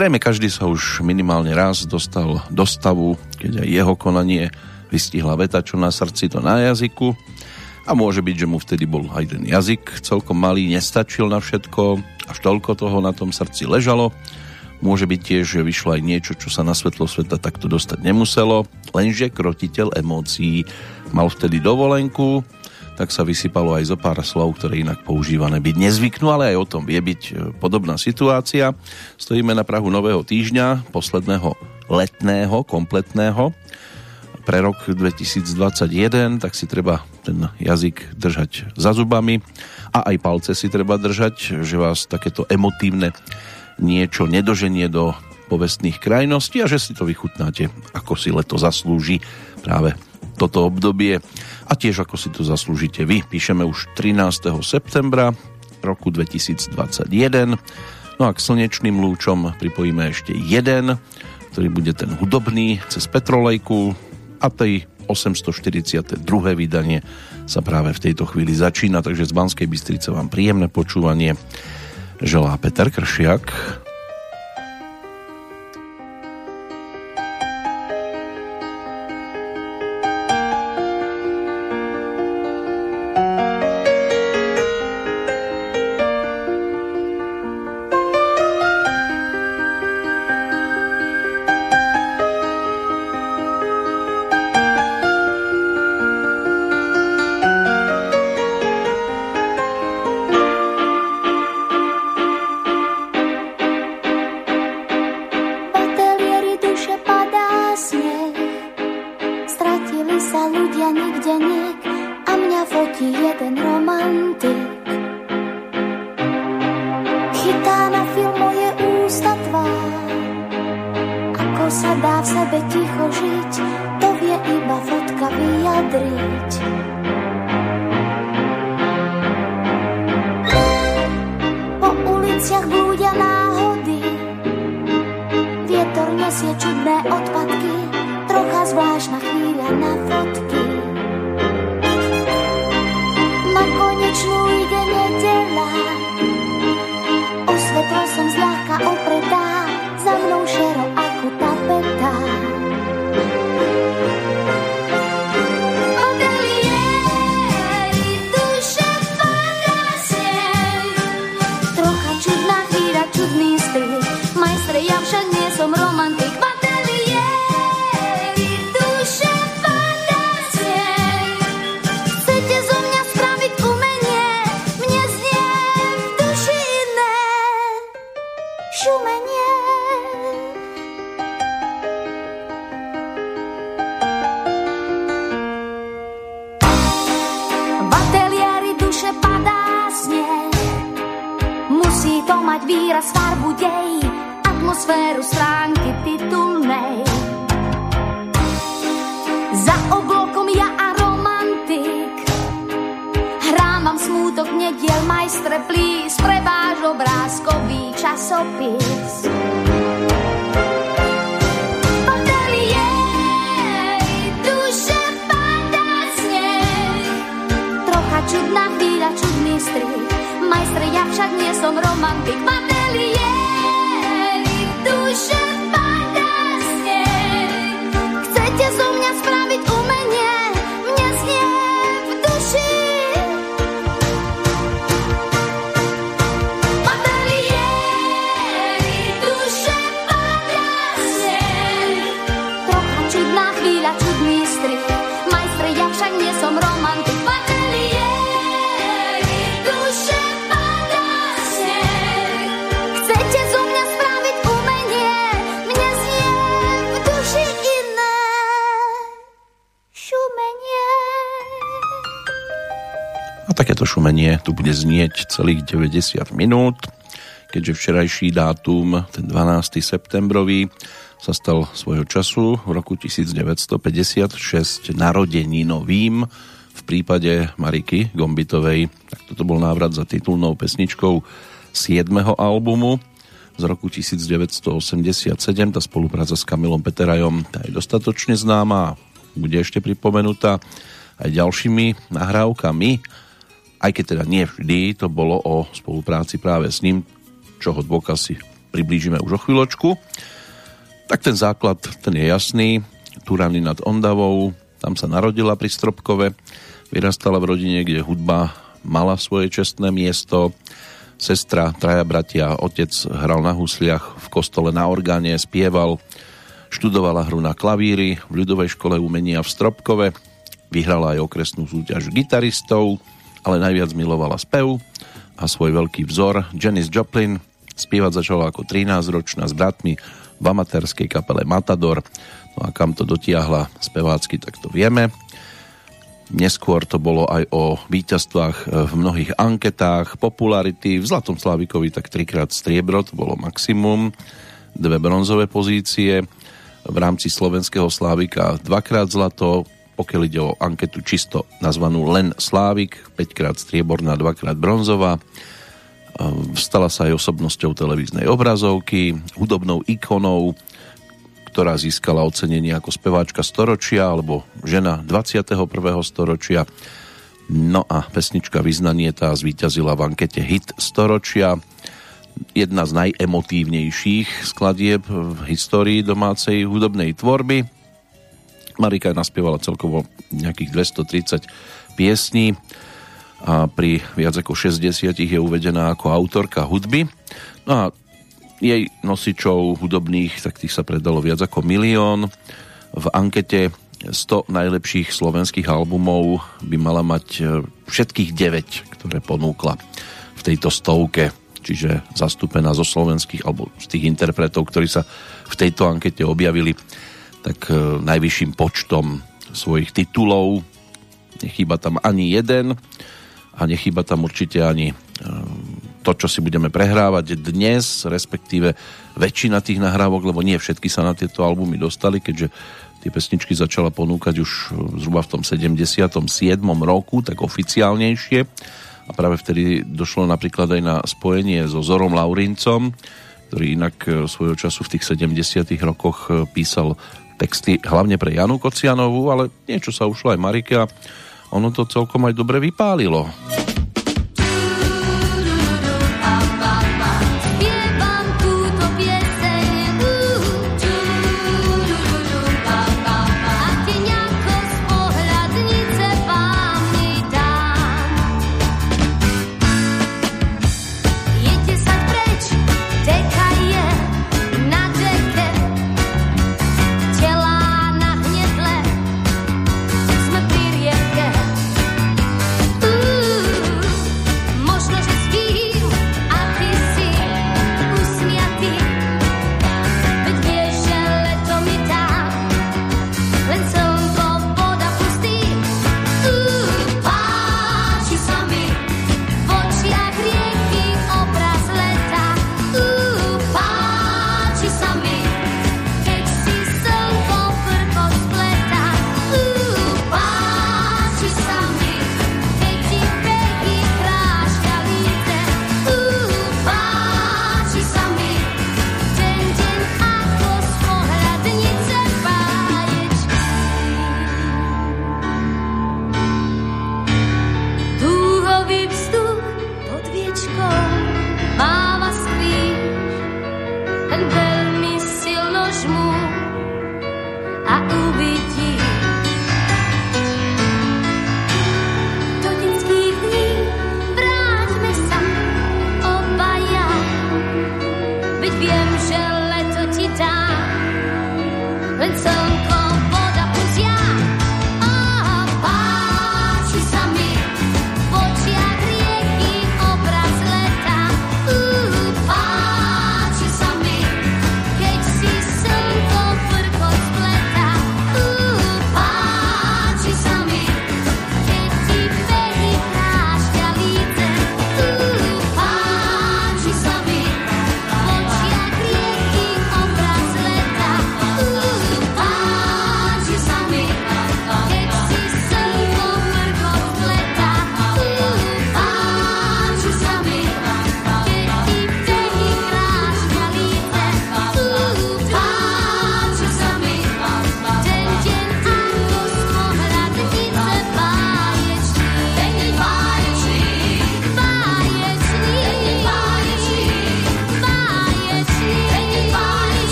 Zrejme každý sa už minimálne raz dostal do stavu, keď aj jeho konanie vystihla veta, čo na srdci, to na jazyku. A môže byť, že mu vtedy bol aj ten jazyk celkom malý, nestačil na všetko, až toľko toho na tom srdci ležalo. Môže byť tiež, že vyšlo aj niečo, čo sa na svetlo sveta takto dostať nemuselo, lenže krotiteľ emócií mal vtedy dovolenku, tak sa vysypalo aj zo pár slov, ktoré inak používané byť nezvyknú, ale aj o tom vie byť e, podobná situácia. Stojíme na Prahu nového týždňa, posledného letného, kompletného pre rok 2021, tak si treba ten jazyk držať za zubami a aj palce si treba držať, že vás takéto emotívne niečo nedoženie do povestných krajností a že si to vychutnáte, ako si leto zaslúži práve toto obdobie a tiež ako si to zaslúžite vy. Píšeme už 13. septembra roku 2021. No a k slnečným lúčom pripojíme ešte jeden, ktorý bude ten hudobný cez Petrolejku a tej 842. vydanie sa práve v tejto chvíli začína, takže z Banskej Bystrice vám príjemné počúvanie želá Peter Kršiak. 90 minút, keďže včerajší dátum, ten 12. septembrový, sa stal svojho času v roku 1956 narodeninovým v prípade Mariky Gombitovej. Tak toto bol návrat za titulnou pesničkou 7. albumu z roku 1987. Tá spolupráca s Kamilom Peterajom tá je dostatočne známa, bude ešte pripomenutá aj ďalšími nahrávkami aj keď teda nie vždy to bolo o spolupráci práve s ním, čoho dôkaz si priblížime už o chvíľočku. Tak ten základ, ten je jasný. Turany nad Ondavou, tam sa narodila pri Stropkove, vyrastala v rodine, kde hudba mala svoje čestné miesto. Sestra, traja bratia, otec hral na husliach, v kostole na orgáne, spieval, študovala hru na klavíri v ľudovej škole umenia v Stropkove, vyhrala aj okresnú súťaž gitaristov, ale najviac milovala spev a svoj veľký vzor Janis Joplin. Spievať začala ako 13-ročná s bratmi v amatérskej kapele Matador. No a kam to dotiahla spevácky, tak to vieme. Neskôr to bolo aj o víťazstvách v mnohých anketách, popularity. V Zlatom Slávikovi tak trikrát striebro, to bolo maximum. Dve bronzové pozície. V rámci slovenského Slávika dvakrát zlato, pokiaľ ide o anketu čisto nazvanú len Slávik, 5 krát strieborná, 2 krát bronzová stala sa aj osobnosťou televíznej obrazovky, hudobnou ikonou, ktorá získala ocenenie ako speváčka storočia alebo žena 21. storočia. No a pesnička Vyznanie tá zvíťazila v ankete Hit storočia. Jedna z najemotívnejších skladieb v histórii domácej hudobnej tvorby. Marika naspievala celkovo nejakých 230 piesní a pri viac ako 60 je uvedená ako autorka hudby. No a jej nosičov hudobných, tak tých sa predalo viac ako milión. V ankete 100 najlepších slovenských albumov by mala mať e, všetkých 9, ktoré ponúkla v tejto stovke, čiže zastúpená zo slovenských alebo z tých interpretov, ktorí sa v tejto ankete objavili, tak e, najvyšším počtom svojich titulov. Nechýba tam ani jeden a nechýba tam určite ani e, to, čo si budeme prehrávať dnes, respektíve väčšina tých nahrávok, lebo nie všetky sa na tieto albumy dostali, keďže tie pesničky začala ponúkať už zhruba v tom 77. roku, tak oficiálnejšie. A práve vtedy došlo napríklad aj na spojenie so Zorom Laurincom, ktorý inak e, svojho času v tých 70. rokoch e, písal texty hlavne pre Janu Kocianovú, ale niečo sa ušlo aj Marike a ono to celkom aj dobre vypálilo.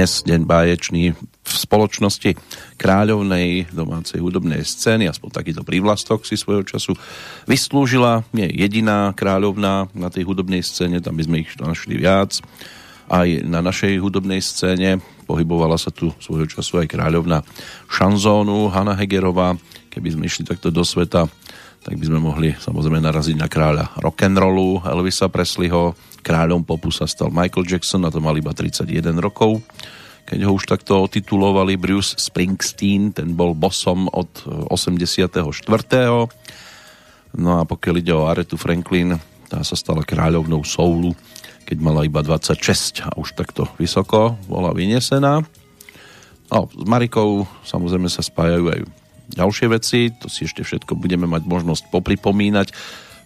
Dnes deň báječný v spoločnosti kráľovnej domácej hudobnej scény, aspoň takýto prívlastok si svojho času vyslúžila. Nie jediná kráľovná na tej hudobnej scéne, tam by sme ich našli viac. Aj na našej hudobnej scéne pohybovala sa tu svojho času aj kráľovna šanzónu Hanna Hegerová. Keby sme išli takto do sveta, tak by sme mohli samozrejme naraziť na kráľa rock'n'rollu Elvisa Presleyho. Kráľom popu sa stal Michael Jackson, a to mal iba 31 rokov keď ho už takto titulovali Bruce Springsteen, ten bol bosom od 84. No a pokiaľ ide o Aretu Franklin, tá sa stala kráľovnou soulu, keď mala iba 26 a už takto vysoko bola vyniesená. No, s Marikou samozrejme sa spájajú aj ďalšie veci, to si ešte všetko budeme mať možnosť popripomínať.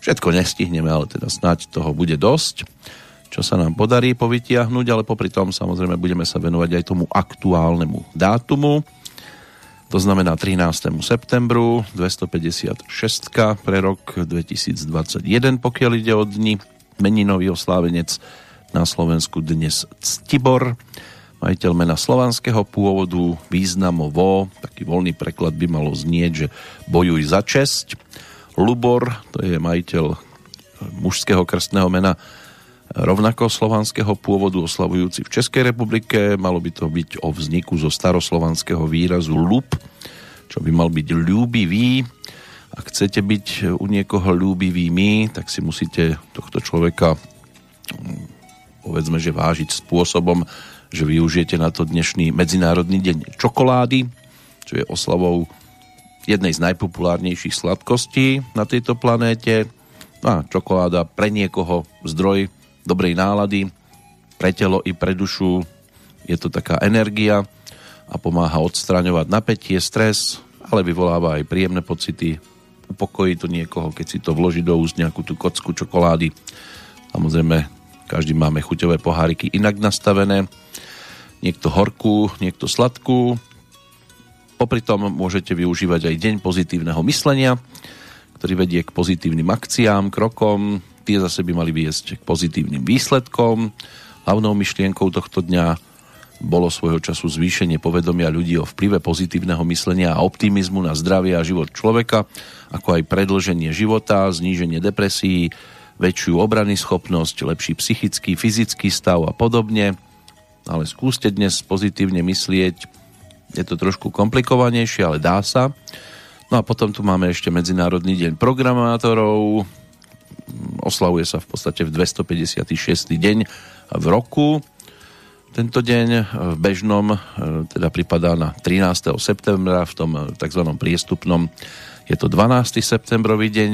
Všetko nestihneme, ale teda snáď toho bude dosť čo sa nám podarí povytiahnuť, ale popri tom samozrejme budeme sa venovať aj tomu aktuálnemu dátumu. To znamená 13. septembru 256 pre rok 2021, pokiaľ ide o dni. Meninový oslávenec na Slovensku dnes Ctibor, majiteľ mena slovanského pôvodu, významovo, taký voľný preklad by malo znieť, že bojuj za česť. Lubor, to je majiteľ mužského krstného mena rovnako slovanského pôvodu oslavujúci v Českej republike. Malo by to byť o vzniku zo staroslovanského výrazu lup, čo by mal byť ľúbivý. Ak chcete byť u niekoho ľúbivými, tak si musíte tohto človeka mm, povedzme, že vážiť spôsobom, že využijete na to dnešný Medzinárodný deň čokolády, čo je oslavou jednej z najpopulárnejších sladkostí na tejto planéte. No a čokoláda pre niekoho zdroj dobrej nálady pre telo i pre dušu. Je to taká energia a pomáha odstraňovať napätie, stres, ale vyvoláva aj príjemné pocity. Upokojí to niekoho, keď si to vloží do úst nejakú tú kocku čokolády. Samozrejme, každý máme chuťové poháriky inak nastavené. Niekto horkú, niekto sladkú. Popri tom môžete využívať aj deň pozitívneho myslenia, ktorý vedie k pozitívnym akciám, krokom, tie zase by mali viesť k pozitívnym výsledkom. Hlavnou myšlienkou tohto dňa bolo svojho času zvýšenie povedomia ľudí o vplyve pozitívneho myslenia a optimizmu na zdravie a život človeka, ako aj predlženie života, zníženie depresí, väčšiu obrany schopnosť, lepší psychický, fyzický stav a podobne. Ale skúste dnes pozitívne myslieť, je to trošku komplikovanejšie, ale dá sa. No a potom tu máme ešte Medzinárodný deň programátorov, oslavuje sa v podstate v 256. deň v roku. Tento deň v bežnom e, teda pripadá na 13. septembra, v tom e, tzv. priestupnom je to 12. septembrový deň.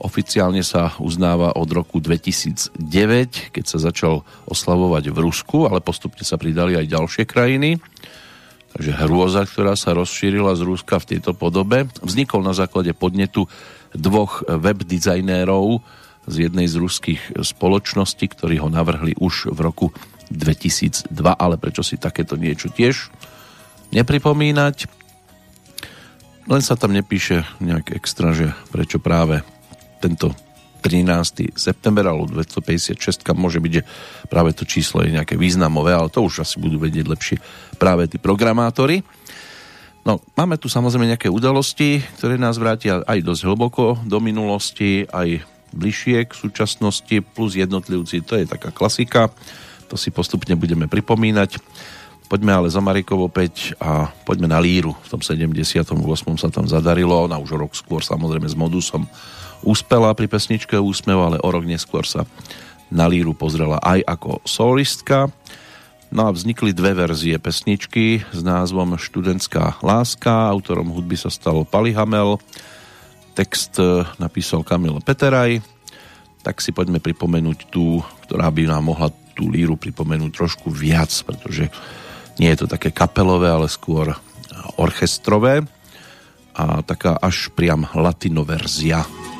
Oficiálne sa uznáva od roku 2009, keď sa začal oslavovať v Rusku, ale postupne sa pridali aj ďalšie krajiny. Takže hrôza, ktorá sa rozšírila z Ruska v tejto podobe, vznikol na základe podnetu dvoch web dizajnérov, z jednej z ruských spoločností, ktorí ho navrhli už v roku 2002, ale prečo si takéto niečo tiež nepripomínať. Len sa tam nepíše nejak extra, že prečo práve tento 13. september alebo 256 môže byť, že práve to číslo je nejaké významové, ale to už asi budú vedieť lepšie práve tí programátori. No, máme tu samozrejme nejaké udalosti, ktoré nás vrátia aj dosť hlboko do minulosti, aj bližšie k súčasnosti plus jednotlivci, to je taká klasika, to si postupne budeme pripomínať. Poďme ale za Marikov opäť a poďme na Líru. V tom 78. sa tam zadarilo, ona už rok skôr samozrejme s Modusom úspela pri pesničke Úsmev, ale o rok neskôr sa na Líru pozrela aj ako solistka. No a vznikli dve verzie pesničky s názvom Študentská láska, autorom hudby sa stal Pali Hamel, Text e, napísal Kamil Peteraj, tak si poďme pripomenúť tú, ktorá by nám mohla tú líru pripomenúť trošku viac, pretože nie je to také kapelové, ale skôr orchestrové a taká až priam latinoverzia. verzia.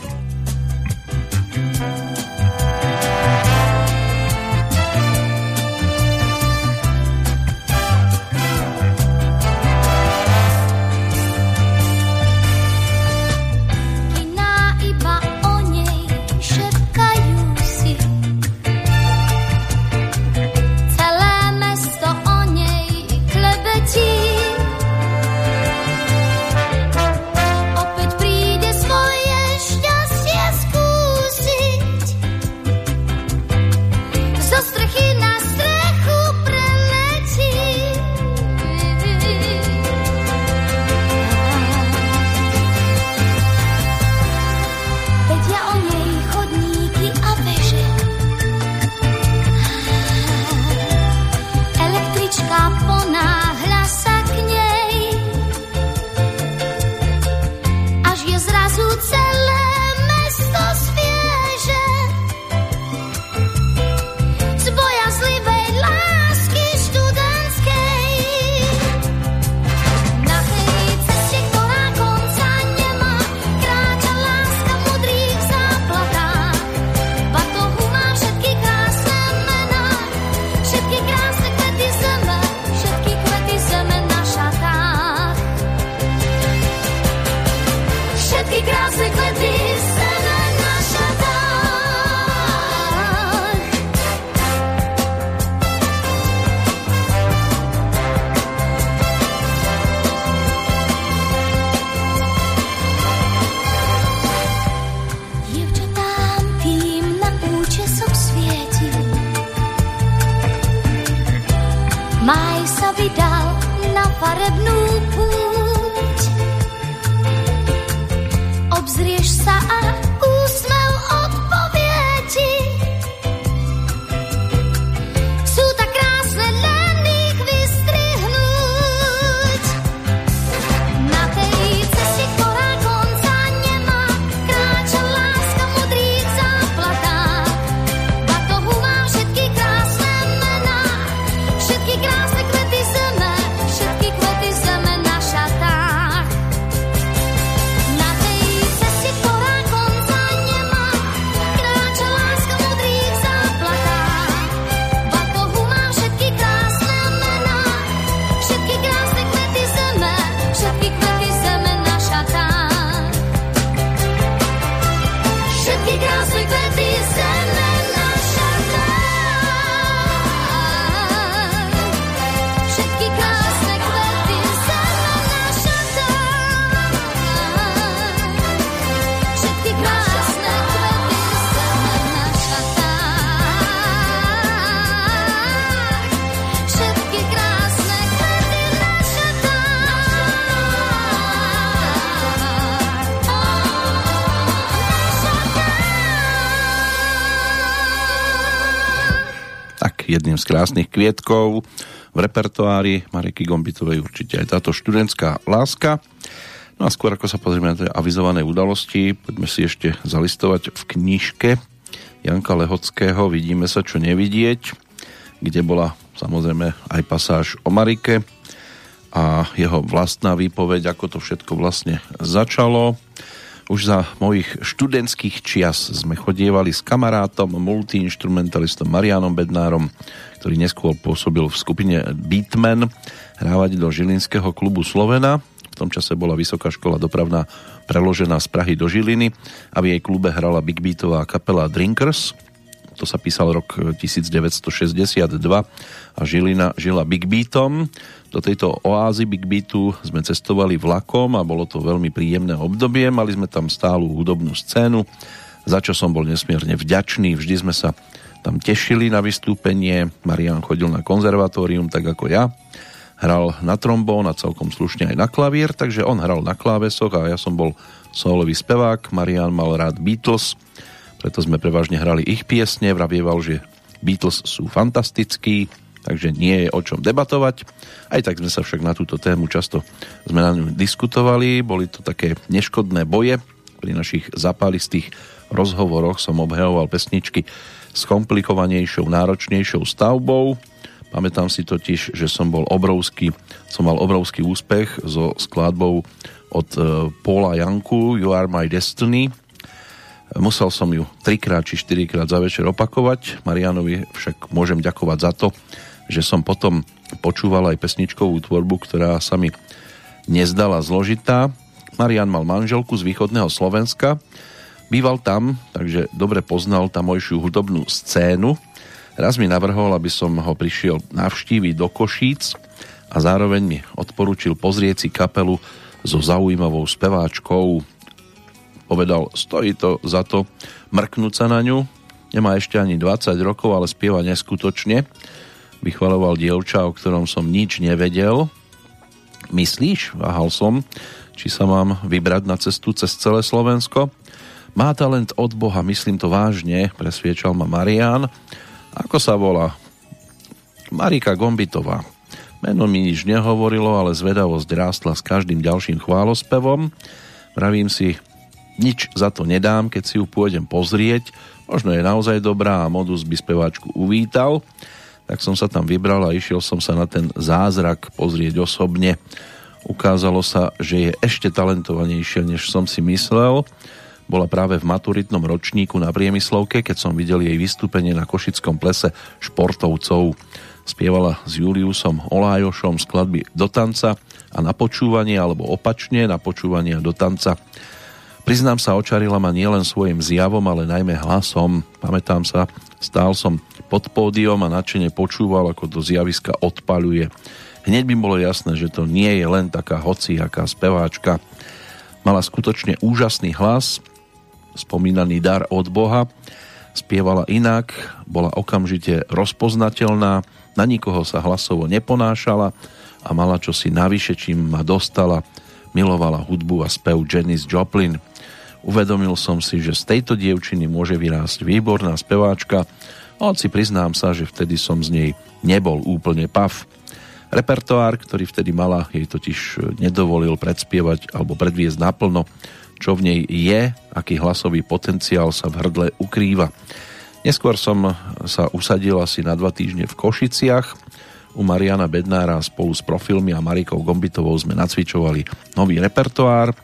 Jedným z krásnych kvietkov v repertoári Mariky Gombitovej určite aj táto študentská láska. No a skôr ako sa pozrieme na tie avizované udalosti, poďme si ešte zalistovať v knižke Janka Lehockého Vidíme sa, čo nevidieť, kde bola samozrejme aj pasáž o Marike a jeho vlastná výpoveď, ako to všetko vlastne začalo. Už za mojich študentských čias sme chodievali s kamarátom, multiinstrumentalistom Marianom Bednárom, ktorý neskôr pôsobil v skupine Beatman, hrávať do Žilinského klubu Slovena. V tom čase bola Vysoká škola dopravná preložená z Prahy do Žiliny a v jej klube hrala Big Beatová kapela Drinkers – to sa písal rok 1962 a Žilina žila Big Beatom. Do tejto oázy Big Beatu sme cestovali vlakom a bolo to veľmi príjemné obdobie. Mali sme tam stálu hudobnú scénu, za čo som bol nesmierne vďačný. Vždy sme sa tam tešili na vystúpenie. Marian chodil na konzervatórium, tak ako ja. Hral na trombón a celkom slušne aj na klavír, takže on hral na klávesoch a ja som bol solový spevák. Marian mal rád Beatles preto sme prevažne hrali ich piesne, vravieval, že Beatles sú fantastickí, takže nie je o čom debatovať. Aj tak sme sa však na túto tému často sme na ňu diskutovali, boli to také neškodné boje. Pri našich zapalistých rozhovoroch som obhajoval pesničky s komplikovanejšou, náročnejšou stavbou. Pamätám si totiž, že som bol obrovský, som mal obrovský úspech so skladbou od uh, Paula Janku You Are My Destiny, Musel som ju trikrát či štyrikrát za večer opakovať. Marianovi však môžem ďakovať za to, že som potom počúval aj pesničkovú tvorbu, ktorá sa mi nezdala zložitá. Marian mal manželku z východného Slovenska, býval tam, takže dobre poznal tamojšiu hudobnú scénu. Raz mi navrhol, aby som ho prišiel navštíviť do Košíc a zároveň mi odporučil pozrieť si kapelu so zaujímavou speváčkou Povedal, stojí to za to mrknúť sa na ňu. Nemá ešte ani 20 rokov, ale spieva neskutočne. Vychvaloval dievča, o ktorom som nič nevedel. Myslíš? Váhal som, či sa mám vybrať na cestu cez celé Slovensko. Má talent od Boha, myslím to vážne, presviečal ma Marian. Ako sa volá? Marika Gombitová. Meno mi nič nehovorilo, ale zvedavosť rástla s každým ďalším chválospevom. Pravím si, nič za to nedám, keď si ju pôjdem pozrieť. Možno je naozaj dobrá a modus by speváčku uvítal. Tak som sa tam vybral a išiel som sa na ten zázrak pozrieť osobne. Ukázalo sa, že je ešte talentovanejšia, než som si myslel. Bola práve v maturitnom ročníku na Priemyslovke, keď som videl jej vystúpenie na Košickom plese športovcov. Spievala s Juliusom Olájošom skladby do tanca a na počúvanie, alebo opačne, na počúvanie a do tanca Priznám sa, očarila ma nielen svojim zjavom, ale najmä hlasom. Pamätám sa, stál som pod pódium a nadšene počúval, ako do zjaviska odpaluje. Hneď by bolo jasné, že to nie je len taká hociaká speváčka. Mala skutočne úžasný hlas, spomínaný dar od Boha, spievala inak, bola okamžite rozpoznateľná, na nikoho sa hlasovo neponášala a mala čosi navyše, čím ma dostala, milovala hudbu a spev Janis Joplin – Uvedomil som si, že z tejto dievčiny môže vyrásť výborná speváčka, hoci priznám sa, že vtedy som z nej nebol úplne pav. Repertoár, ktorý vtedy mala, jej totiž nedovolil predspievať alebo predviesť naplno, čo v nej je, aký hlasový potenciál sa v hrdle ukrýva. Neskôr som sa usadil asi na dva týždne v Košiciach. U Mariana Bednára spolu s profilmi a Marikou Gombitovou sme nacvičovali nový repertoár –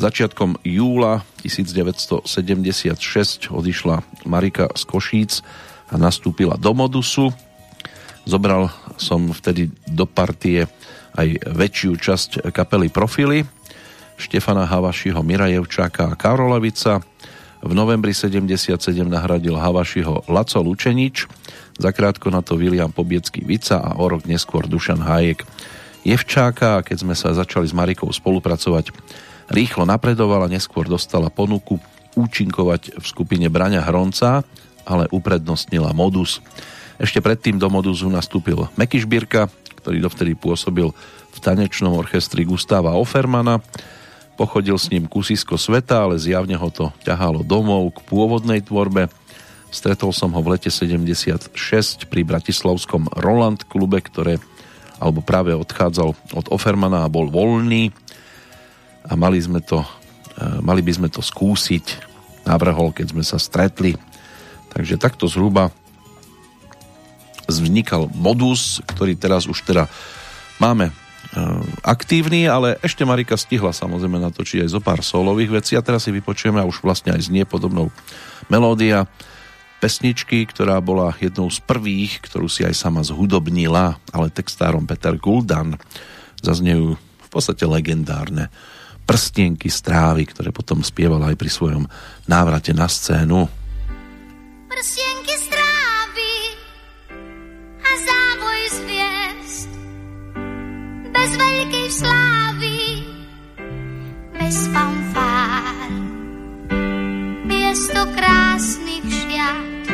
Začiatkom júla 1976 odišla Marika z Košíc a nastúpila do Modusu. Zobral som vtedy do partie aj väčšiu časť kapely Profily, Štefana Havašiho, Mirajevčáka a Karolovica. V novembri 77 nahradil Havašiho Laco Lučenič, zakrátko na to William Pobiecký Vica a o rok neskôr Dušan Hájek Jevčáka a keď sme sa začali s Marikou spolupracovať, Rýchlo napredovala, neskôr dostala ponuku účinkovať v skupine Braňa Hronca, ale uprednostnila Modus. Ešte predtým do Modusu nastúpil Meky Šbírka, ktorý dovtedy pôsobil v tanečnom orchestri Gustáva Offermana. Pochodil s ním kusisko sveta, ale zjavne ho to ťahalo domov k pôvodnej tvorbe. Stretol som ho v lete 76 pri bratislavskom Roland klube, ktoré alebo práve odchádzal od Offermana a bol voľný a mali, sme to, e, mali by sme to skúsiť navrhol, keď sme sa stretli. Takže takto zhruba vznikal modus, ktorý teraz už teda máme e, aktívny, ale ešte Marika stihla samozrejme natočiť aj zo pár solových vecí. A teraz si vypočujeme a už vlastne aj znie podobnou melódia pesničky, ktorá bola jednou z prvých, ktorú si aj sama zhudobnila, ale textárom Peter Guldan. Zaznejú v podstate legendárne prstienky strávy, ktoré potom spievala aj pri svojom návrate na scénu. Prstienky strávy a závoj zviezd. Bez veľkej slávy, bez fanfár, miesto krásnych šiat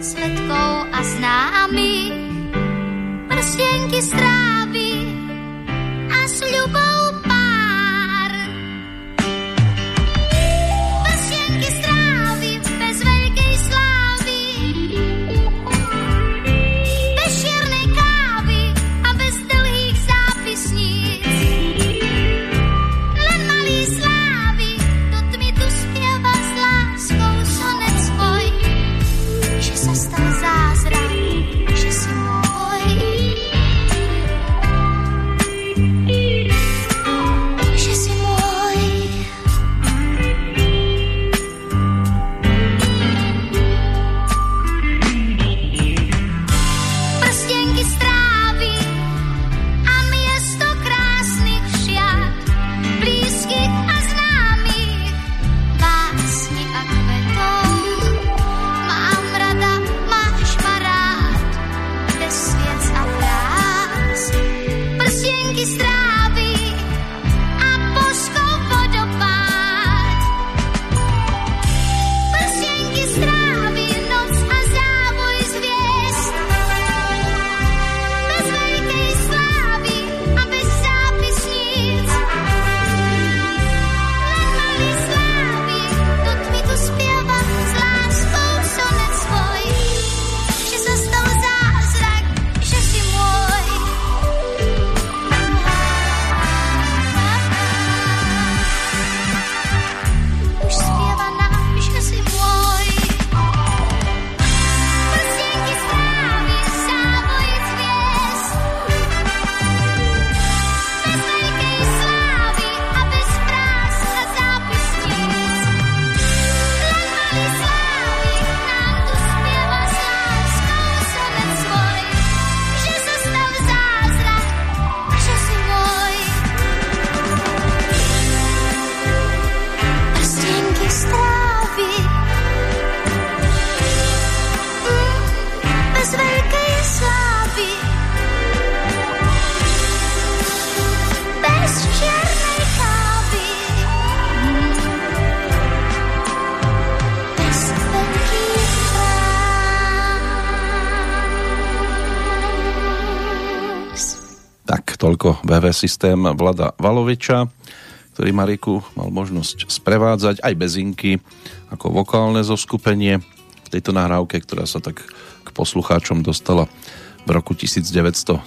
svetkov a známych, prstienky strávy VV systém Vlada Valoviča, ktorý Mariku mal možnosť sprevádzať aj bezinky ako vokálne zoskupenie v tejto nahrávke, ktorá sa tak k poslucháčom dostala v roku 1979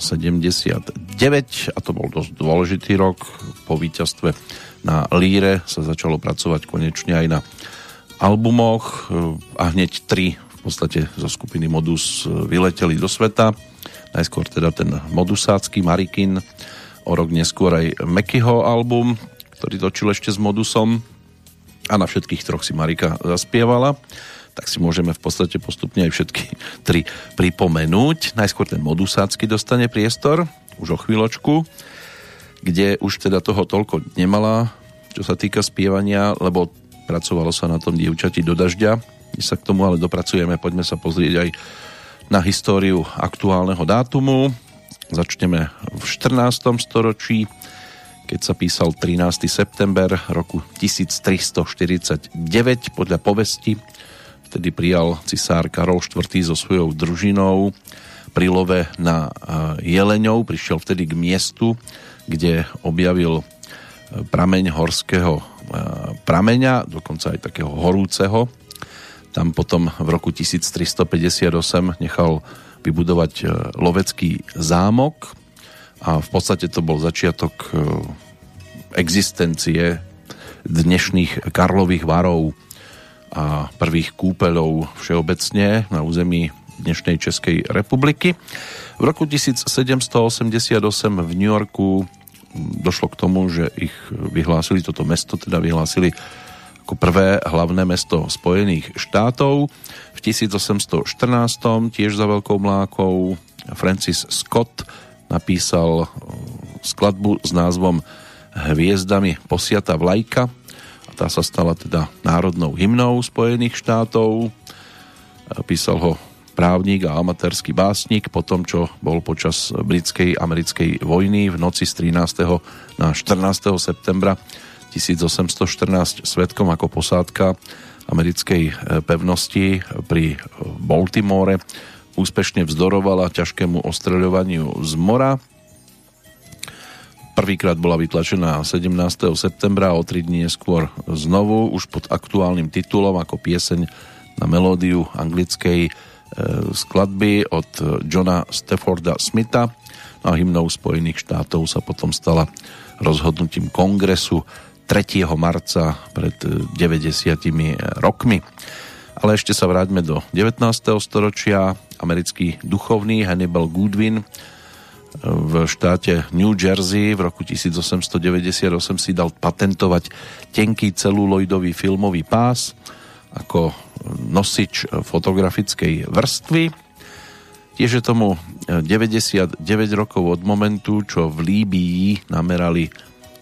a to bol dosť dôležitý rok. Po víťazstve na Líre sa začalo pracovať konečne aj na albumoch. A hneď tri v podstate zo skupiny Modus vyleteli do sveta. Najskôr teda ten modusácky Marikin, o rok neskôr aj Mekyho album, ktorý točil ešte s Modusom a na všetkých troch si Marika zaspievala tak si môžeme v podstate postupne aj všetky tri pripomenúť. Najskôr ten modusácky dostane priestor, už o chvíľočku, kde už teda toho toľko nemala, čo sa týka spievania, lebo pracovalo sa na tom dievčati do dažďa. My sa k tomu ale dopracujeme, poďme sa pozrieť aj na históriu aktuálneho dátumu. Začneme v 14. storočí, keď sa písal 13. september roku 1349 podľa povesti. Vtedy prijal cisár Karol IV. so svojou družinou pri love na Jeleňov. Prišiel vtedy k miestu, kde objavil prameň horského prameňa, dokonca aj takého horúceho, Tam potom v roku 1358 nechal vybudovať e, lovecký zámok a v podstate to bol začiatok e, existencie dnešných Karlových varov a prvých kúpeľov všeobecne na území dnešnej Českej republiky. V roku 1788 v New Yorku došlo k tomu, že ich vyhlásili, toto mesto teda vyhlásili ako prvé hlavné mesto Spojených štátov. V 1814 tiež za veľkou mlákou Francis Scott napísal skladbu s názvom Hviezdami posiata vlajka a tá sa stala teda národnou hymnou Spojených štátov. Písal ho právnik a amatérsky básnik po tom, čo bol počas britskej americkej vojny v noci z 13. na 14. septembra 1814 svetkom ako posádka americkej e, pevnosti pri Baltimore úspešne vzdorovala ťažkému ostreľovaniu z mora. Prvýkrát bola vytlačená 17. septembra, o tri dní neskôr znovu, už pod aktuálnym titulom ako pieseň na melódiu anglickej E, skladby od Johna Stafforda Smitha a hymnou Spojených štátov sa potom stala rozhodnutím kongresu 3. marca pred 90 rokmi. Ale ešte sa vráťme do 19. storočia. Americký duchovný Hannibal Goodwin v štáte New Jersey v roku 1898 si dal patentovať tenký celuloidový filmový pás ako nosič fotografickej vrstvy. Tiež je tomu 99 rokov od momentu, čo v Líbii namerali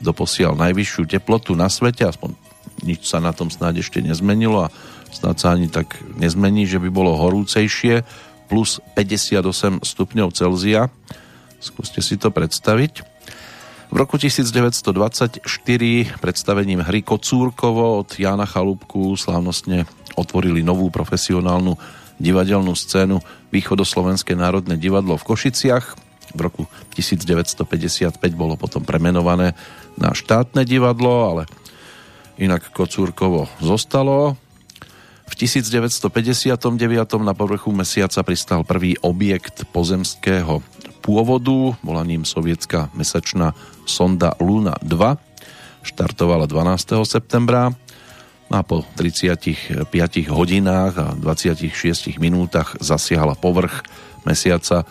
doposiaľ najvyššiu teplotu na svete, aspoň nič sa na tom snáď ešte nezmenilo a snáď sa ani tak nezmení, že by bolo horúcejšie, plus 58 stupňov Celzia. Skúste si to predstaviť. V roku 1924 predstavením hry Kocúrkovo od Jana Chalúbku slávnostne otvorili novú profesionálnu divadelnú scénu Východoslovenské národné divadlo v Košiciach. V roku 1955 bolo potom premenované na štátne divadlo, ale inak Kocúrkovo zostalo. V 1959 na povrchu mesiaca pristal prvý objekt pozemského pôvodu, bola ním sovietská mesačná sonda Luna 2, štartovala 12. septembra a po 35 hodinách a 26 minútach zasiahla povrch mesiaca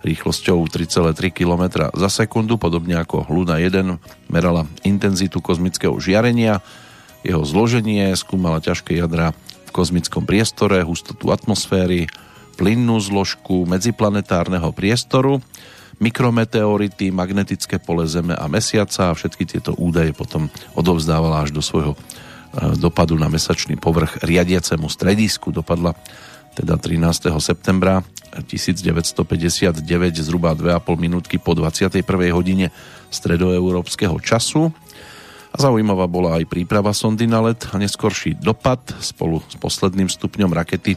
rýchlosťou 3,3 km za sekundu, podobne ako Luna 1 merala intenzitu kozmického žiarenia, jeho zloženie, skúmala ťažké jadra v kozmickom priestore, hustotu atmosféry, plynnú zložku medziplanetárneho priestoru, mikrometeority, magnetické pole Zeme a Mesiaca a všetky tieto údaje potom odovzdávala až do svojho e, dopadu na mesačný povrch riadiacemu stredisku. Dopadla teda 13. septembra 1959 zhruba 2,5 minútky po 21. hodine stredoeurópskeho času. A zaujímavá bola aj príprava sondy na let a neskorší dopad spolu s posledným stupňom rakety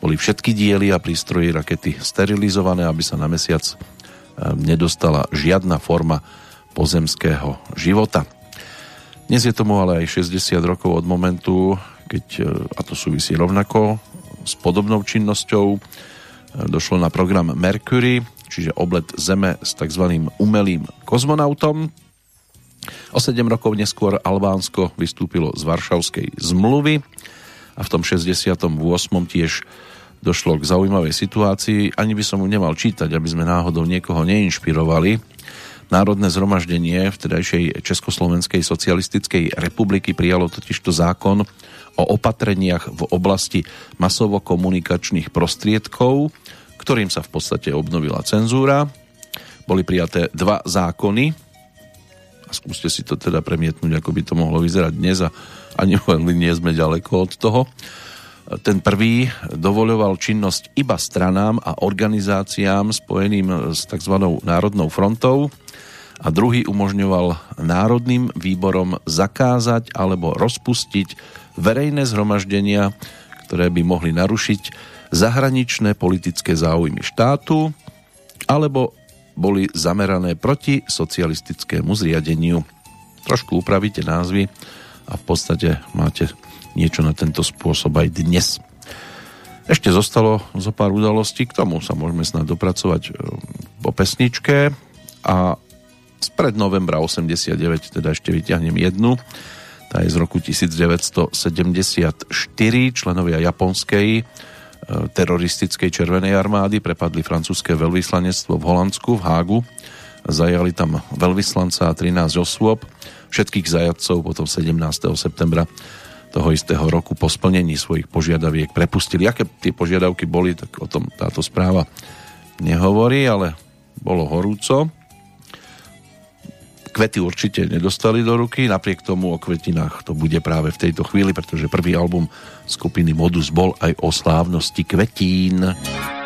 boli všetky diely a prístroje rakety sterilizované, aby sa na mesiac e, nedostala žiadna forma pozemského života. Dnes je tomu ale aj 60 rokov od momentu, keď, e, a to súvisí rovnako s podobnou činnosťou, e, došlo na program Mercury, čiže oblet Zeme s tzv. umelým kozmonautom. O 7 rokov neskôr Albánsko vystúpilo z Varšavskej zmluvy a v tom 68. tiež došlo k zaujímavej situácii. Ani by som mu nemal čítať, aby sme náhodou niekoho neinšpirovali. Národné zhromaždenie vtedajšej Československej socialistickej republiky prijalo totižto zákon o opatreniach v oblasti masovo-komunikačných prostriedkov, ktorým sa v podstate obnovila cenzúra. Boli prijaté dva zákony a skúste si to teda premietnúť, ako by to mohlo vyzerať dnes a ani len nie sme ďaleko od toho. Ten prvý dovoľoval činnosť iba stranám a organizáciám spojeným s tzv. Národnou frontou a druhý umožňoval národným výborom zakázať alebo rozpustiť verejné zhromaždenia, ktoré by mohli narušiť zahraničné politické záujmy štátu alebo boli zamerané proti socialistickému zriadeniu. Trošku upravíte názvy a v podstate máte niečo na tento spôsob aj dnes. Ešte zostalo zo pár udalostí, k tomu sa môžeme snad dopracovať po pesničke a spred novembra 89 teda ešte vyťahnem jednu tá je z roku 1974 členovia japonskej teroristickej Červenej armády prepadli francúzske veľvyslanectvo v Holandsku, v Hágu. Zajali tam veľvyslanca a 13 osôb. Všetkých zajadcov potom 17. septembra toho istého roku po splnení svojich požiadaviek prepustili. Aké tie požiadavky boli, tak o tom táto správa nehovorí, ale bolo horúco. Kvety určite nedostali do ruky, napriek tomu o kvetinách to bude práve v tejto chvíli, pretože prvý album skupiny Modus bol aj o slávnosti kvetín. slávnosť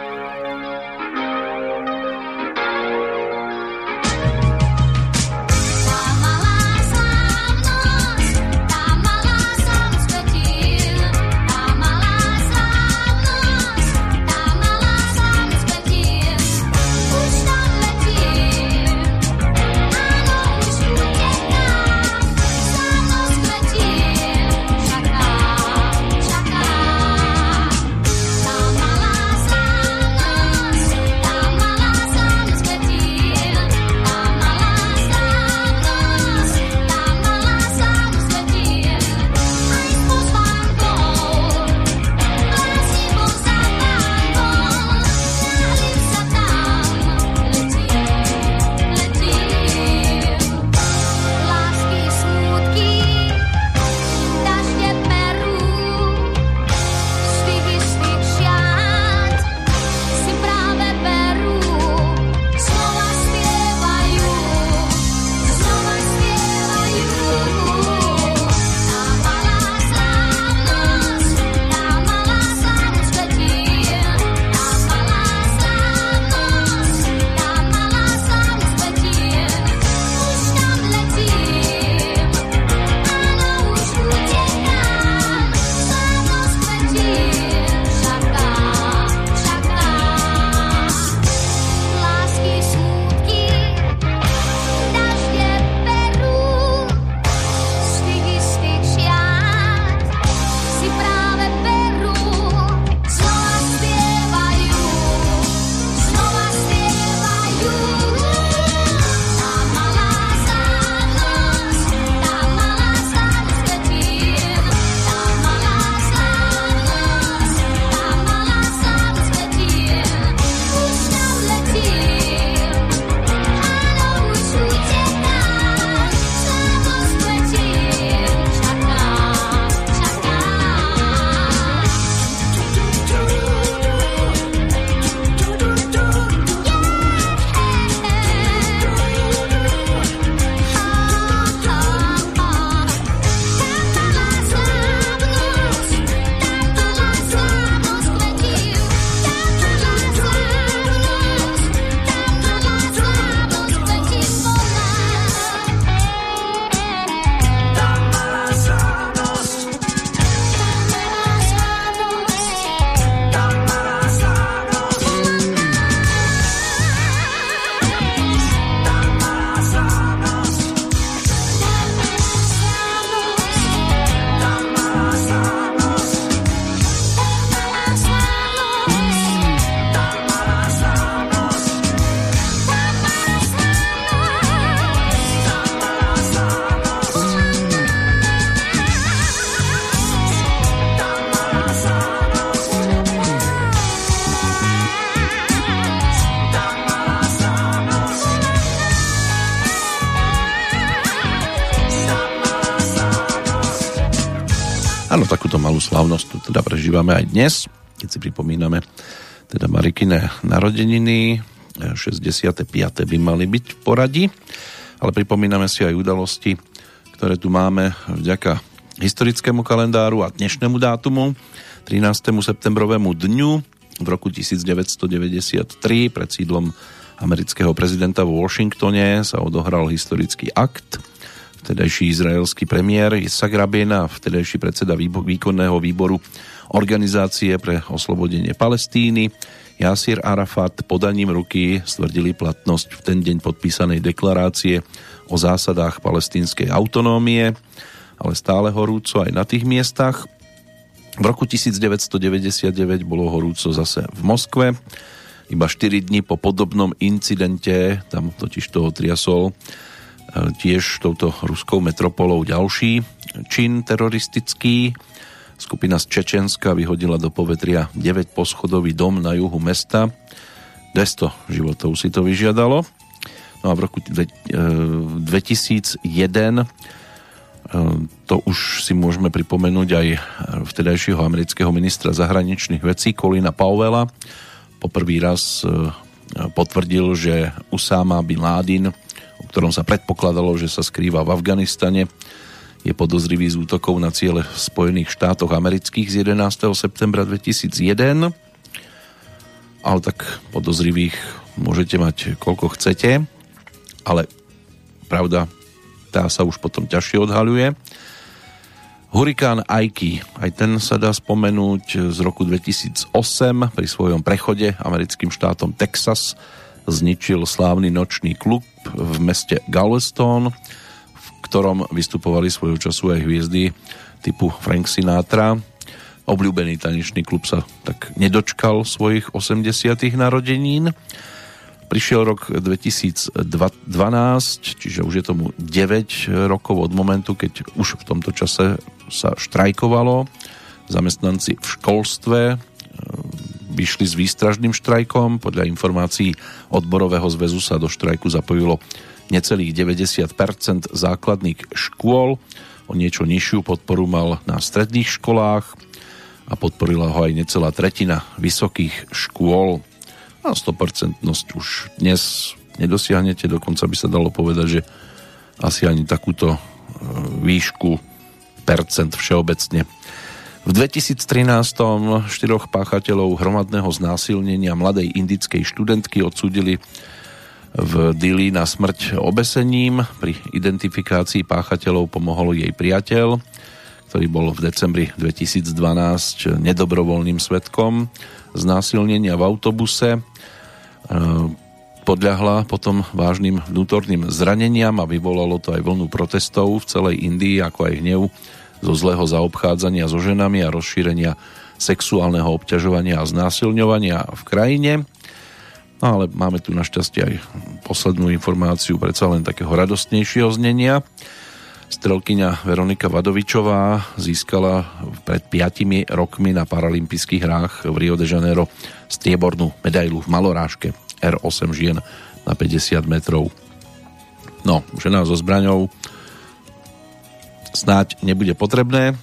prežívame aj dnes, keď si pripomíname teda Marikine narodeniny, 65. by mali byť v poradí, ale pripomíname si aj udalosti, ktoré tu máme vďaka historickému kalendáru a dnešnému dátumu, 13. septembrovému dňu v roku 1993 pred sídlom amerického prezidenta v Washingtone sa odohral historický akt, vtedajší izraelský premiér Isak Rabin a vtedajší predseda výkonného výboru Organizácie pre oslobodenie Palestíny Jasir Arafat podaním ruky stvrdili platnosť v ten deň podpísanej deklarácie o zásadách palestínskej autonómie, ale stále horúco aj na tých miestach. V roku 1999 bolo horúco zase v Moskve. Iba 4 dní po podobnom incidente, tam totiž toho triasol e, tiež touto ruskou metropolou ďalší čin teroristický. Skupina z Čečenska vyhodila do povetria 9 poschodový dom na juhu mesta. 200 životov si to vyžiadalo. No a v roku 2001 Ehm, to už si môžeme pripomenúť aj vtedajšieho amerického ministra zahraničných vecí Colina Powella. Poprvý raz e, potvrdil, že Usama Bin Laden, o ktorom sa predpokladalo, že sa skrýva v Afganistane, je podozrivý z útokov na ciele v Spojených štátoch amerických z 11. septembra 2001. Ale tak podozrivých môžete mať koľko chcete, ale pravda tá sa už potom ťažšie odhaľuje. Hurikán Aiki, aj ten sa dá spomenúť z roku 2008 pri svojom prechode americkým štátom Texas zničil slávny nočný klub v meste Galveston, ktorom vystupovali svojho času aj hviezdy typu Frank Sinatra. Obľúbený tanečný klub sa tak nedočkal svojich 80. narodenín Prišiel rok 2012, čiže už je tomu 9 rokov od momentu, keď už v tomto čase sa štrajkovalo. Zamestnanci v školstve e, vyšli s výstražným štrajkom. Podľa informácií odborového zväzu sa do štrajku zapojilo necelých 90% základných škôl. O niečo nižšiu podporu mal na stredných školách a podporila ho aj necelá tretina vysokých škôl a 100% už dnes nedosiahnete, dokonca by sa dalo povedať, že asi ani takúto e, výšku percent všeobecne. V 2013 štyroch páchateľov hromadného znásilnenia mladej indickej študentky odsúdili v Dili na smrť obesením. Pri identifikácii páchateľov pomohol jej priateľ, ktorý bol v decembri 2012 nedobrovoľným svetkom znásilnenia v autobuse podľahla potom vážnym vnútorným zraneniam a vyvolalo to aj vlnu protestov v celej Indii, ako aj hnev zo zlého zaobchádzania so ženami a rozšírenia sexuálneho obťažovania a znásilňovania v krajine. Ale máme tu našťastie aj poslednú informáciu predsa len takého radostnejšieho znenia. Strelkyňa Veronika Vadovičová získala pred 5 rokmi na paralympijských hrách v Rio de Janeiro striebornú medailu v malorážke R8 žien na 50 metrov. No, žena so zbraňou snáď nebude potrebné,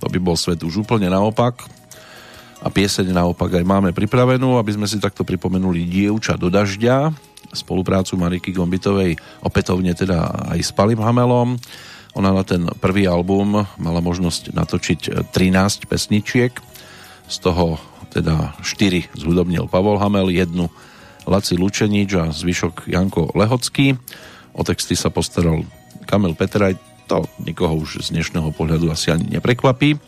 to by bol svet už úplne naopak. A pieseň naopak aj máme pripravenú, aby sme si takto pripomenuli Dievča do dažďa, spoluprácu Mariky Gombitovej opätovne teda aj s Palim Hamelom. Ona na ten prvý album mala možnosť natočiť 13 pesničiek, z toho teda 4 zhudobnil Pavol Hamel, jednu Laci Lučenič a zvyšok Janko Lehocký. O texty sa postaral Kamil Petraj, to nikoho už z dnešného pohľadu asi ani neprekvapí.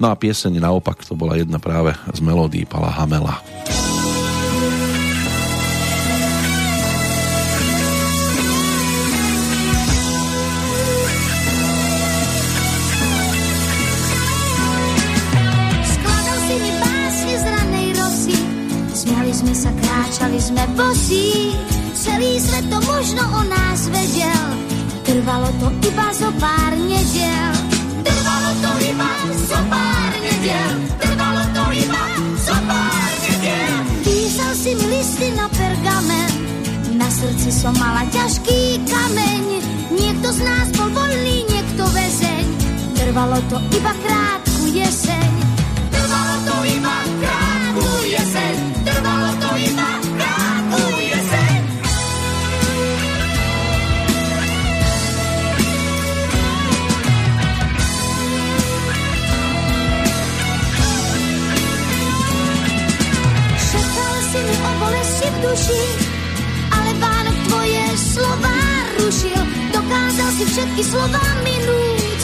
No a pieseň naopak, to bola jedna práve z melódií Pala Hamela. kráčali sme bosí, celý svet to možno o nás vedel. Trvalo to iba zo pár nediel. To iba zo pár nediel. Trvalo to iba zo pár nediel. Písal si mi listy na pergamen, na srdci som mala ťažký kameň. Niekto z nás bol voľný, niekto väzeň. Trvalo to iba krátku jeseň. Trvalo to iba krátku jeseň. Trvalo to iba duši, ale Vánok tvoje slova rušil. Dokázal si všetky slova minúť,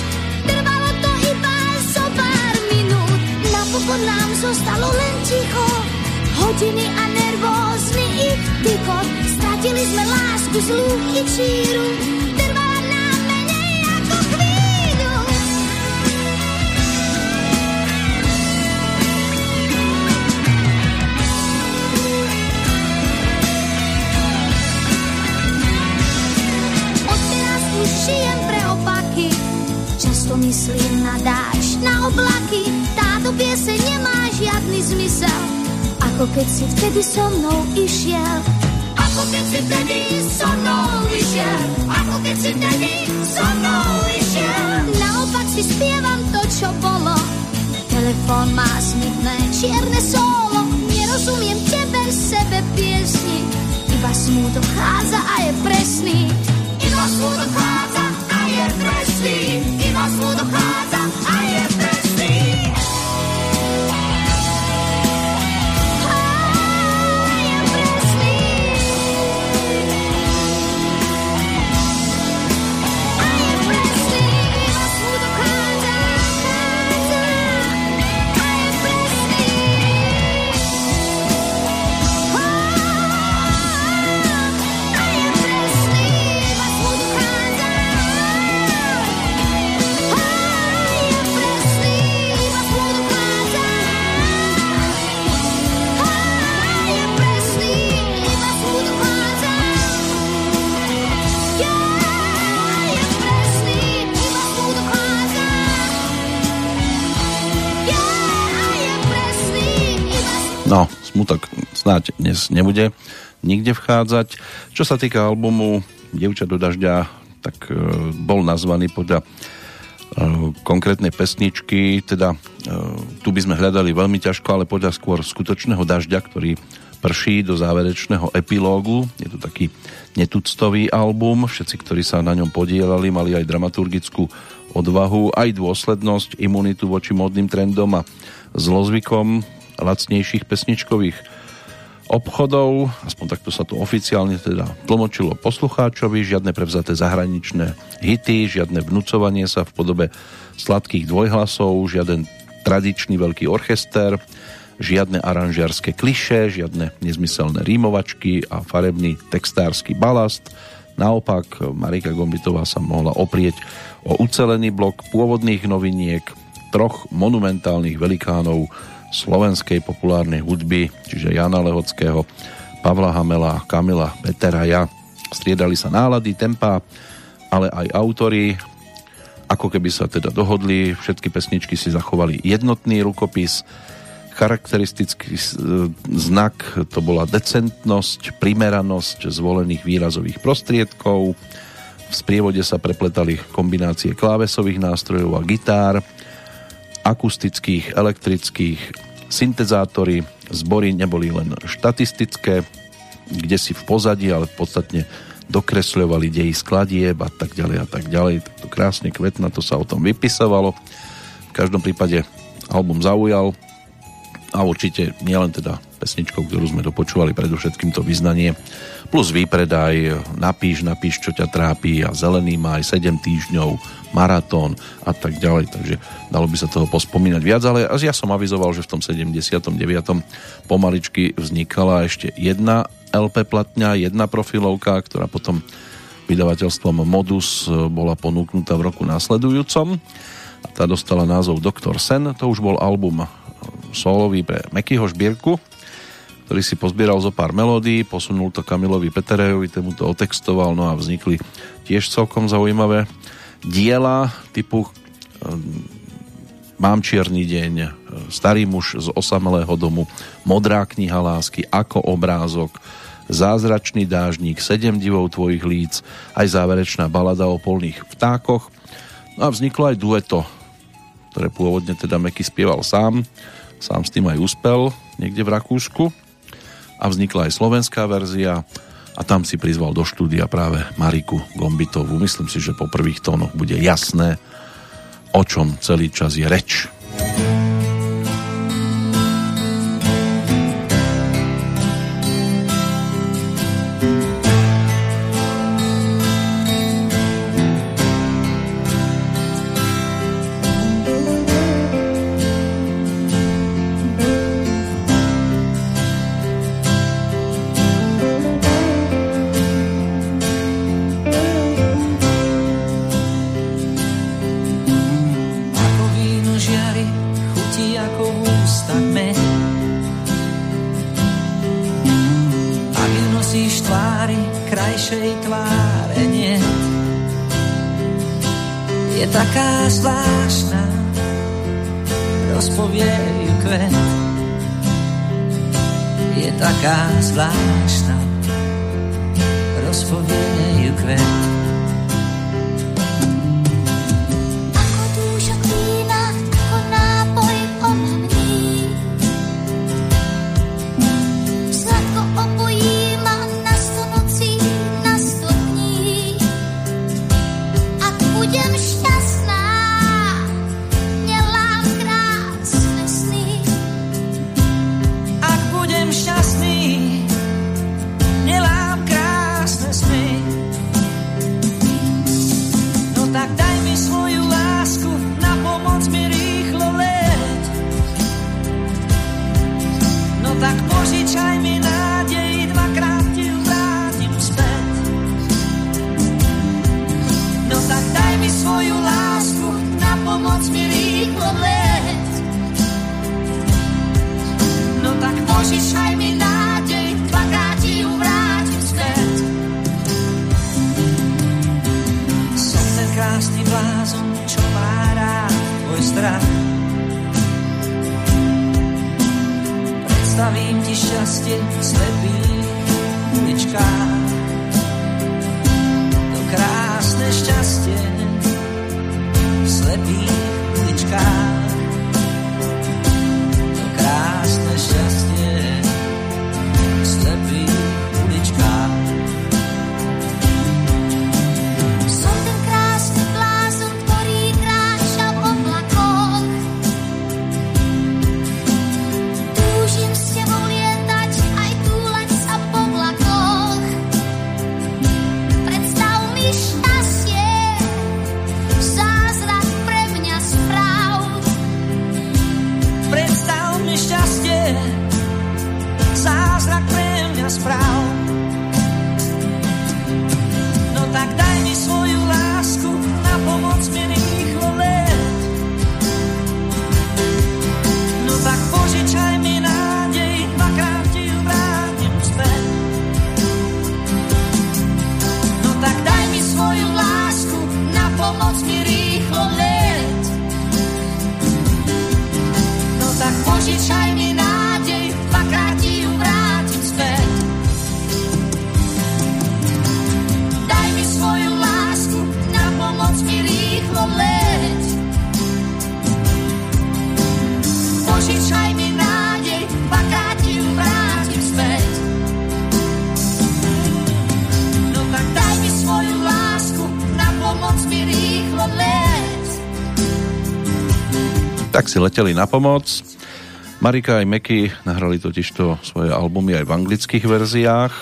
trvalo to iba zo pár minút. Napokon nám zostalo len ticho, hodiny a nervózny ich tykot. Stratili sme lásku, zlú i číru, Myslím na dáž, na oblaky, táto pieseň nemá žiadny zmysel. Ako keď si vtedy so mnou išiel. Ako keď si vtedy so mnou išiel. Ako keď si vtedy so mnou išiel. Naopak si spievam to, čo bolo. Telefón má smutné čierne solo. Nerozumiem tebe, sebe piesni. Iba smútok chádza a je presný. Iba smútok chádza a je presný iba smútok chádza a je snáď dnes nebude nikde vchádzať. Čo sa týka albumu Dievča do dažďa, tak e, bol nazvaný podľa e, konkrétnej pesničky, teda e, tu by sme hľadali veľmi ťažko, ale podľa skôr skutočného dažďa, ktorý prší do záverečného epilógu. Je to taký netuctový album. Všetci, ktorí sa na ňom podielali, mali aj dramaturgickú odvahu, aj dôslednosť, imunitu voči modným trendom a zlozvykom lacnejších pesničkových obchodov, aspoň takto sa to oficiálne teda tlmočilo poslucháčovi, žiadne prevzaté zahraničné hity, žiadne vnúcovanie sa v podobe sladkých dvojhlasov, žiaden tradičný veľký orchester, žiadne aranžiarské kliše, žiadne nezmyselné rímovačky a farebný textársky balast. Naopak, Marika Gombitová sa mohla oprieť o ucelený blok pôvodných noviniek, troch monumentálnych velikánov slovenskej populárnej hudby, čiže Jana Lehockého, Pavla Hamela, Kamila Peteraja. Striedali sa nálady, tempa, ale aj autory, ako keby sa teda dohodli, všetky pesničky si zachovali jednotný rukopis, charakteristický znak to bola decentnosť, primeranosť zvolených výrazových prostriedkov, v sprievode sa prepletali kombinácie klávesových nástrojov a gitár, akustických, elektrických, syntezátory, zbory neboli len štatistické, kde si v pozadí, ale podstatne dokresľovali deji skladieb a tak ďalej a tak ďalej. To krásne kvetna, to sa o tom vypisovalo. V každom prípade album zaujal a určite nielen teda pesničkou, ktorú sme dopočúvali, predovšetkým to vyznanie, plus výpredaj, napíš, napíš, čo ťa trápi a zelený má aj 7 týždňov, maratón a tak ďalej, takže dalo by sa toho pospomínať viac, ale ja som avizoval, že v tom 79. pomaličky vznikala ešte jedna LP platňa, jedna profilovka, ktorá potom vydavateľstvom Modus bola ponúknutá v roku následujúcom. A tá dostala názov Doktor Sen, to už bol album solový pre Mekyho Šbírku, ktorý si pozbieral zo pár melódií, posunul to Kamilovi Peterejovi, tomu to otextoval, no a vznikli tiež celkom zaujímavé diela typu ehm, Mám čierny deň, Starý muž z osamelého domu, Modrá kniha lásky, Ako obrázok, Zázračný dážnik, Sedem divov tvojich líc, aj záverečná balada o polných vtákoch. No a vzniklo aj dueto, ktoré pôvodne teda Meky spieval sám, sám s tým aj uspel niekde v Rakúsku a vznikla aj slovenská verzia a tam si prizval do štúdia práve Mariku Gombitovú. Myslím si, že po prvých tónoch bude jasné, o čom celý čas je reč. zvláštna, rozpovie ju kvet. Je taká zvláštna, rozpovie ju kvet. Si leteli na pomoc. Marika aj Meky nahrali totižto svoje albumy aj v anglických verziách.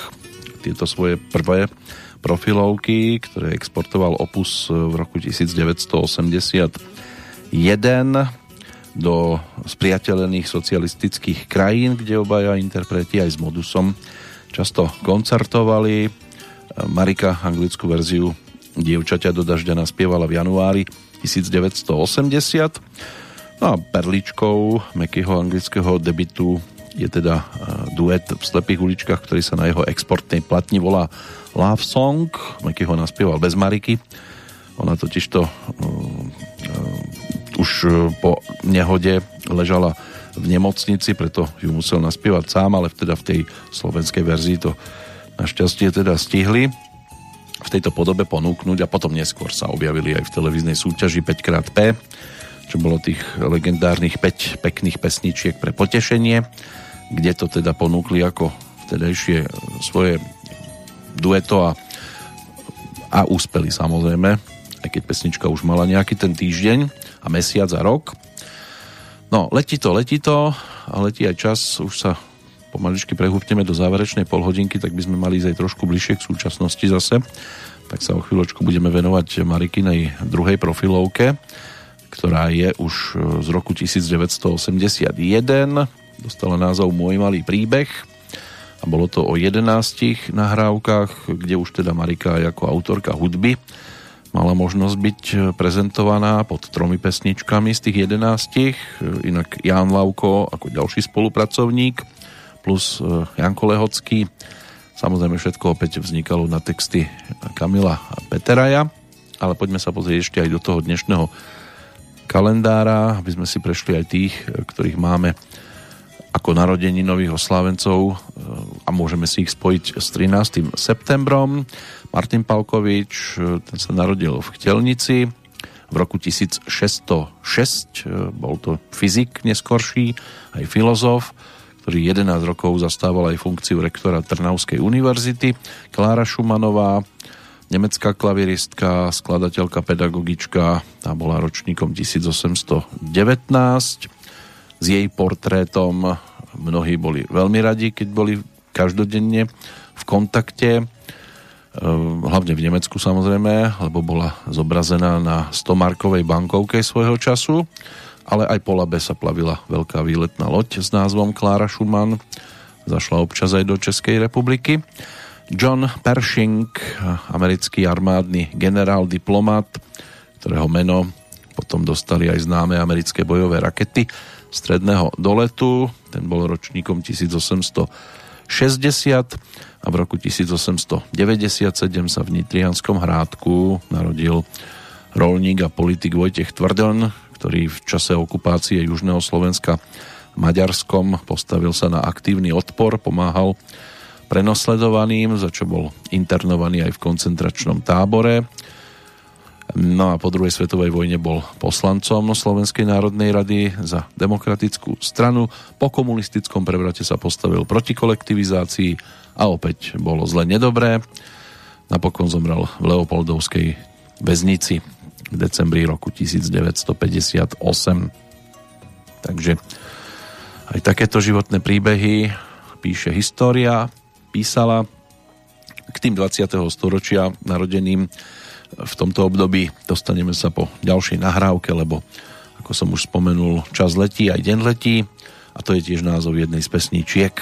Tieto svoje prvé profilovky, ktoré exportoval Opus v roku 1981 do spriateľených socialistických krajín, kde obaja interpreti aj s Modusom často koncertovali. Marika anglickú verziu Dievčaťa do dažďa naspievala v januári 1980 No a perličkou Mekyho anglického debitu je teda e, duet v slepých uličkách, ktorý sa na jeho exportnej platni volá Love Song. Meky ho naspieval bez Mariky. Ona totiž to uh, uh, už po nehode ležala v nemocnici, preto ju musel naspievať sám, ale teda v tej slovenskej verzii to našťastie teda stihli v tejto podobe ponúknuť a potom neskôr sa objavili aj v televíznej súťaži 5xP čo bolo tých legendárnych 5 pekných pesničiek pre potešenie, kde to teda ponúkli ako vtedajšie svoje dueto a, a úspeli samozrejme, aj keď pesnička už mala nejaký ten týždeň a mesiac a rok. No, letí to, letí to a letí aj čas, už sa pomaličky prehúpneme do záverečnej polhodinky, tak by sme mali ísť aj trošku bližšie k súčasnosti zase. Tak sa o chvíľočku budeme venovať Marikinej druhej profilovke ktorá je už e, z roku 1981. Dostala názov Môj malý príbeh a bolo to o 11 nahrávkach, kde už teda Marika ako autorka hudby mala možnosť byť e, prezentovaná pod tromi pesničkami z tých 11. E, inak Jan Lauko ako ďalší spolupracovník plus Janko Lehocký. Samozrejme všetko opäť vznikalo na texty Kamila Peteraja, ale poďme sa pozrieť ešte aj do toho dnešného kalendára, aby sme si prešli aj tých, ktorých máme ako narodení nových oslávencov a môžeme si ich spojiť s 13. septembrom. Martin Palkovič, ten sa narodil v Chtelnici v roku 1606, bol to fyzik neskorší, aj filozof, ktorý 11 rokov zastával aj funkciu rektora Trnavskej univerzity. Klára Šumanová, nemecká klavieristka, skladateľka, pedagogička, tá bola ročníkom 1819. S jej portrétom mnohí boli veľmi radi, keď boli každodenne v kontakte, ehm, hlavne v Nemecku samozrejme, lebo bola zobrazená na 100-markovej bankovke svojho času, ale aj po Labe sa plavila veľká výletná loď s názvom Klára Schumann, zašla občas aj do Českej republiky. John Pershing, americký armádny generál, diplomat, ktorého meno potom dostali aj známe americké bojové rakety stredného doletu. Ten bol ročníkom 1860 a v roku 1897 sa v Nitrianskom hrádku narodil rolník a politik Vojtech Tvrdon, ktorý v čase okupácie Južného Slovenska Maďarskom postavil sa na aktívny odpor, pomáhal prenosledovaným, za čo bol internovaný aj v koncentračnom tábore. No a po druhej svetovej vojne bol poslancom Slovenskej národnej rady za demokratickú stranu. Po komunistickom prevrate sa postavil proti kolektivizácii a opäť bolo zle nedobré. Napokon zomrel v Leopoldovskej väznici v decembri roku 1958. Takže aj takéto životné príbehy píše história písala k tým 20. storočia narodeným v tomto období dostaneme sa po ďalšej nahrávke, lebo ako som už spomenul, čas letí, aj deň letí a to je tiež názov jednej z pesníčiek.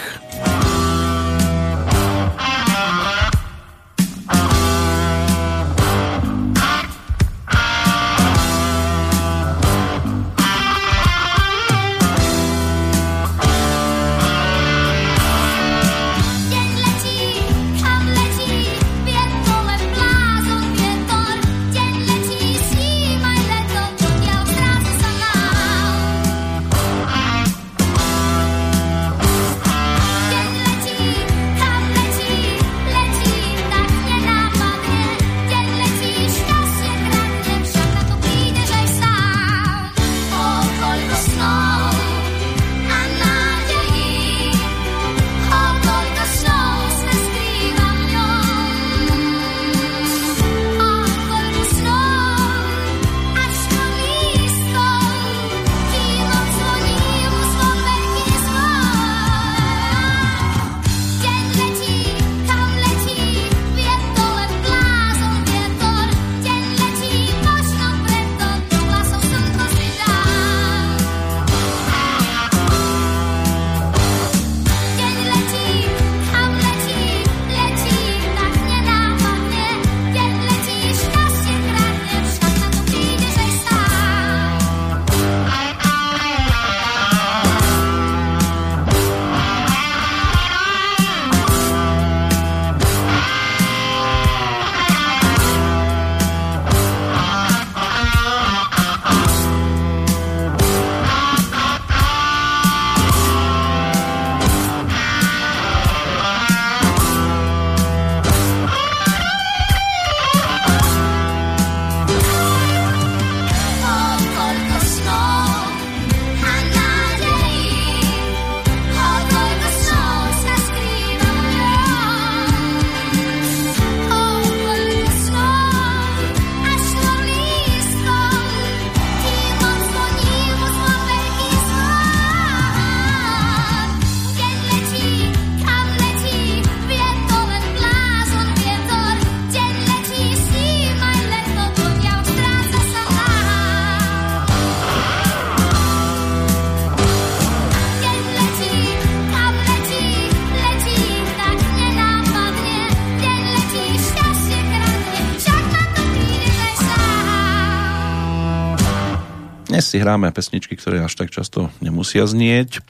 Si hráme pesničky, ktoré až tak často nemusia znieť,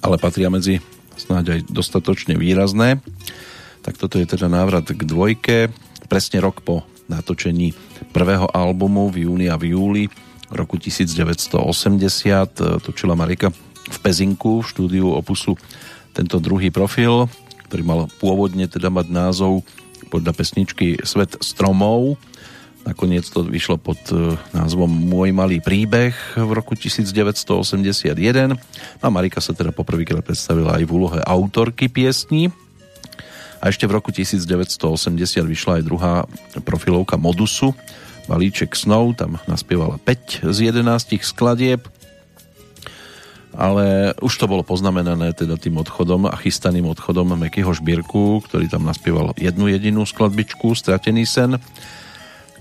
ale patria medzi snáď aj dostatočne výrazné. Tak toto je teda návrat k dvojke. Presne rok po natočení prvého albumu v júni a v júli roku 1980 točila Marika v Pezinku v štúdiu Opusu tento druhý profil, ktorý mal pôvodne teda mať názov podľa pesničky Svet stromov. Nakoniec to vyšlo pod e, názvom Môj malý príbeh v roku 1981. A Marika sa teda poprvýkrát predstavila aj v úlohe autorky piesní. A ešte v roku 1980 vyšla aj druhá profilovka Modusu, Balíček snov, tam naspievala 5 z 11 skladieb, ale už to bolo poznamenané teda tým odchodom a chystaným odchodom Mekyho Žbírku, ktorý tam naspieval jednu jedinú skladbičku, Stratený sen.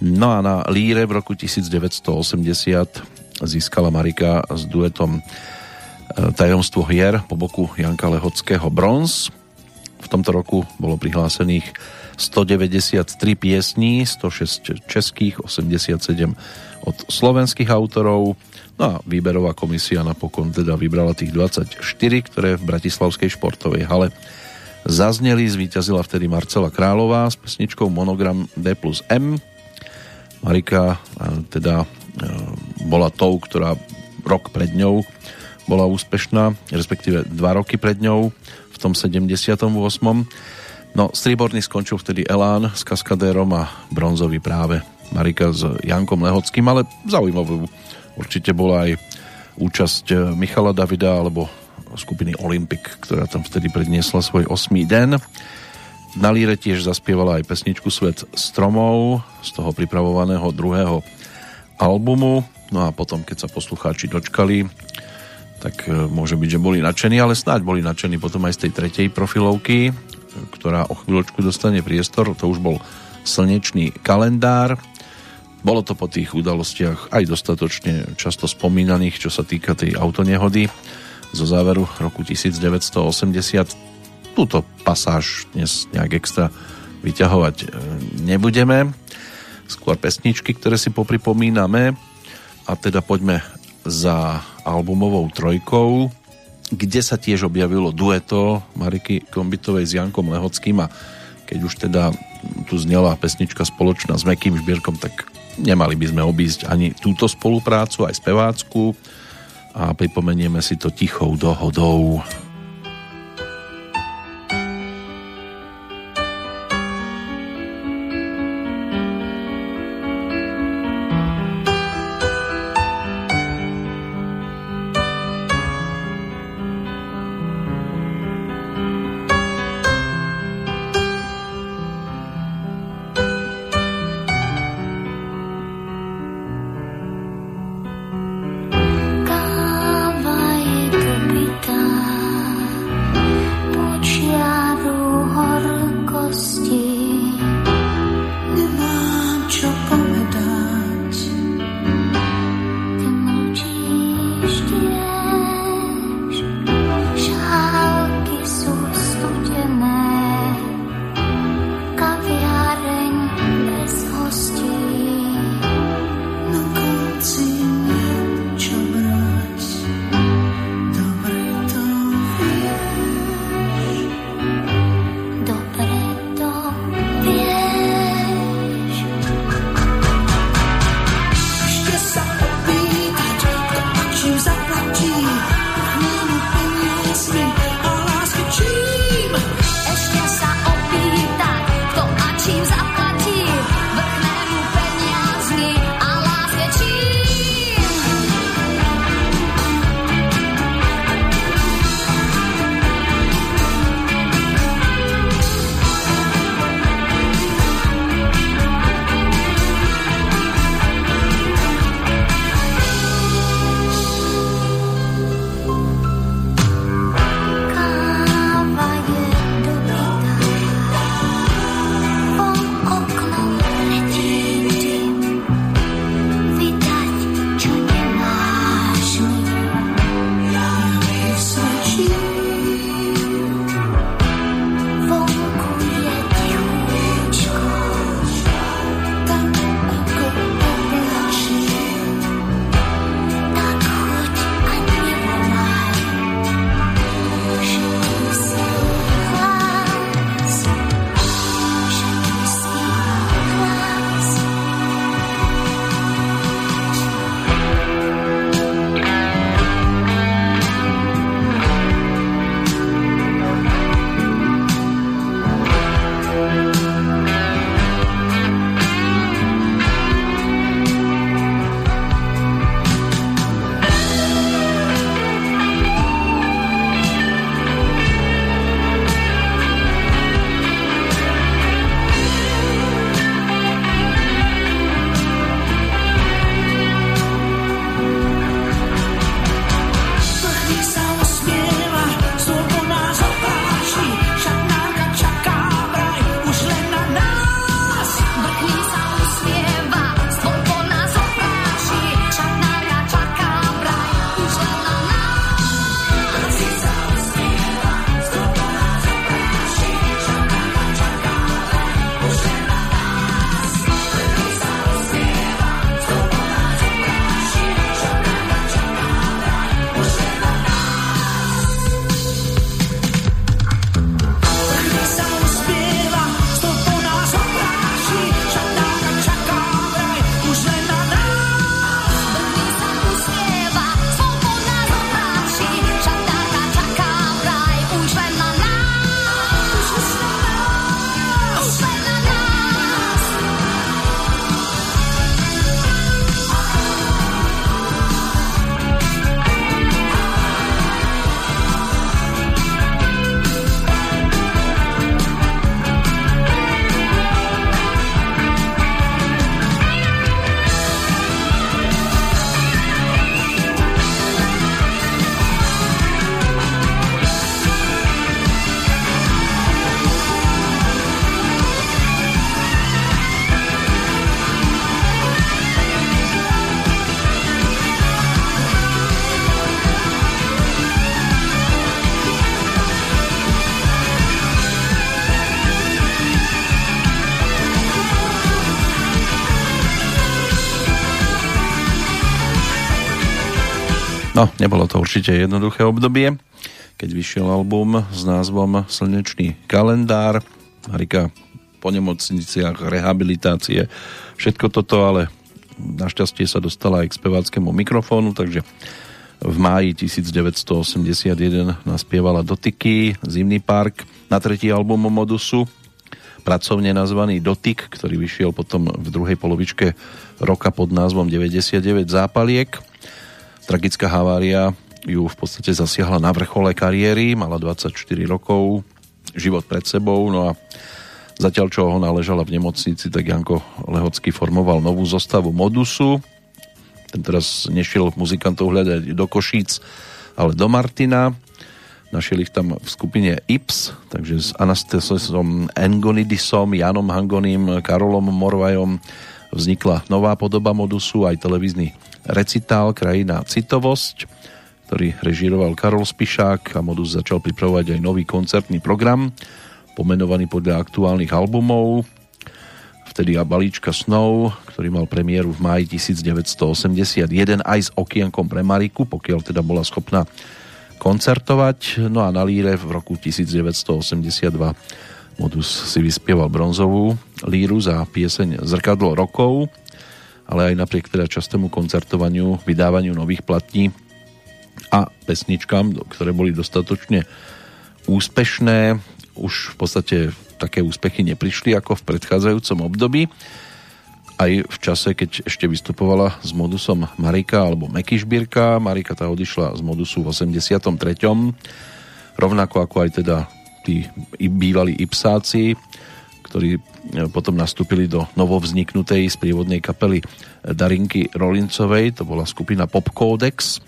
No a na líre v roku 1980 získala Marika s duetom e, Tajomstvo hier po boku Janka Lehockého bronz. V tomto roku bolo prihlásených 193 piesní, 106 českých, 87 od slovenských autorov. No a výberová komisia napokon teda vybrala tých 24, ktoré v Bratislavskej športovej hale zazneli. Zvíťazila vtedy Marcela Králová s pesničkou Monogram D plus M. Marika teda e, bola tou, ktorá rok pred ňou bola úspešná, respektíve dva roky pred ňou v tom 78. No, strieborný skončil vtedy Elán s Kaskadérom a bronzový práve Marika s Jankom Lehockým, ale zaujímavú určite bola aj účasť eh, Michala Davida alebo skupiny Olympic, ktorá tam vtedy predniesla svoj osmý den. Na líre tiež zaspievala aj pesničku Svet stromov z toho pripravovaného druhého albumu. No a potom, keď sa poslucháči dočkali, tak eh, môže byť, že boli nadšení, ale snáď boli nadšení potom aj z tej tretej profilovky, ktorá o chvíľočku dostane priestor. To už bol slnečný kalendár. Bolo to po tých udalostiach aj dostatočne často spomínaných, čo sa týka tej autonehody zo záveru roku 1980. Túto pasáž dnes nejak extra vyťahovať e, nebudeme. Skôr pesničky, ktoré si popripomíname. A teda poďme za albumovou trojkou kde sa tiež objavilo dueto Mariky Kombitovej s Jankom Lehockým a keď už teda tu znela pesnička spoločná s Mekým Žbierkom, tak nemali by sme obísť ani túto spoluprácu, aj spevácku a pripomenieme si to tichou dohodou. No, nebolo to určite jednoduché obdobie, keď vyšiel album s názvom Slnečný kalendár. Marika po nemocniciach, rehabilitácie, všetko toto, ale našťastie sa dostala aj k speváckému mikrofónu, takže v máji 1981 naspievala Dotyky, Zimný park, na tretí album Modusu, pracovne nazvaný Dotyk, ktorý vyšiel potom v druhej polovičke roka pod názvom 99 zápaliek. Tragická havária ju v podstate zasiahla na vrchole kariéry, mala 24 rokov, život pred sebou, no a zatiaľ čo ho naležala v nemocnici, tak Janko Lehocký formoval novú zostavu Modusu. Ten teraz nešiel muzikantov hľadať do Košíc, ale do Martina. Našiel ich tam v skupine Ips, takže s Anastasom Engonidisom, Janom Hangonim, Karolom Morvajom vznikla nová podoba Modusu, aj televízny recitál Krajina citovosť, ktorý režíroval Karol Spišák a Modus začal pripravovať aj nový koncertný program, pomenovaný podľa aktuálnych albumov. Vtedy a balíčka snov, ktorý mal premiéru v máji 1981 aj s okienkom pre Mariku, pokiaľ teda bola schopná koncertovať. No a na líre v roku 1982 Modus si vyspieval bronzovú líru za pieseň Zrkadlo rokov ale aj napriek teda častému koncertovaniu, vydávaniu nových platní a pesničkám, ktoré boli dostatočne úspešné, už v podstate také úspechy neprišli ako v predchádzajúcom období. Aj v čase, keď ešte vystupovala s modusom Marika alebo Mekyšbírka, Marika tá odišla z modusu v 83. Rovnako ako aj teda tí bývalí Ipsáci, ktorí potom nastúpili do novovzniknutej sprievodnej kapely Darinky Rolincovej, to bola skupina Pop Codex,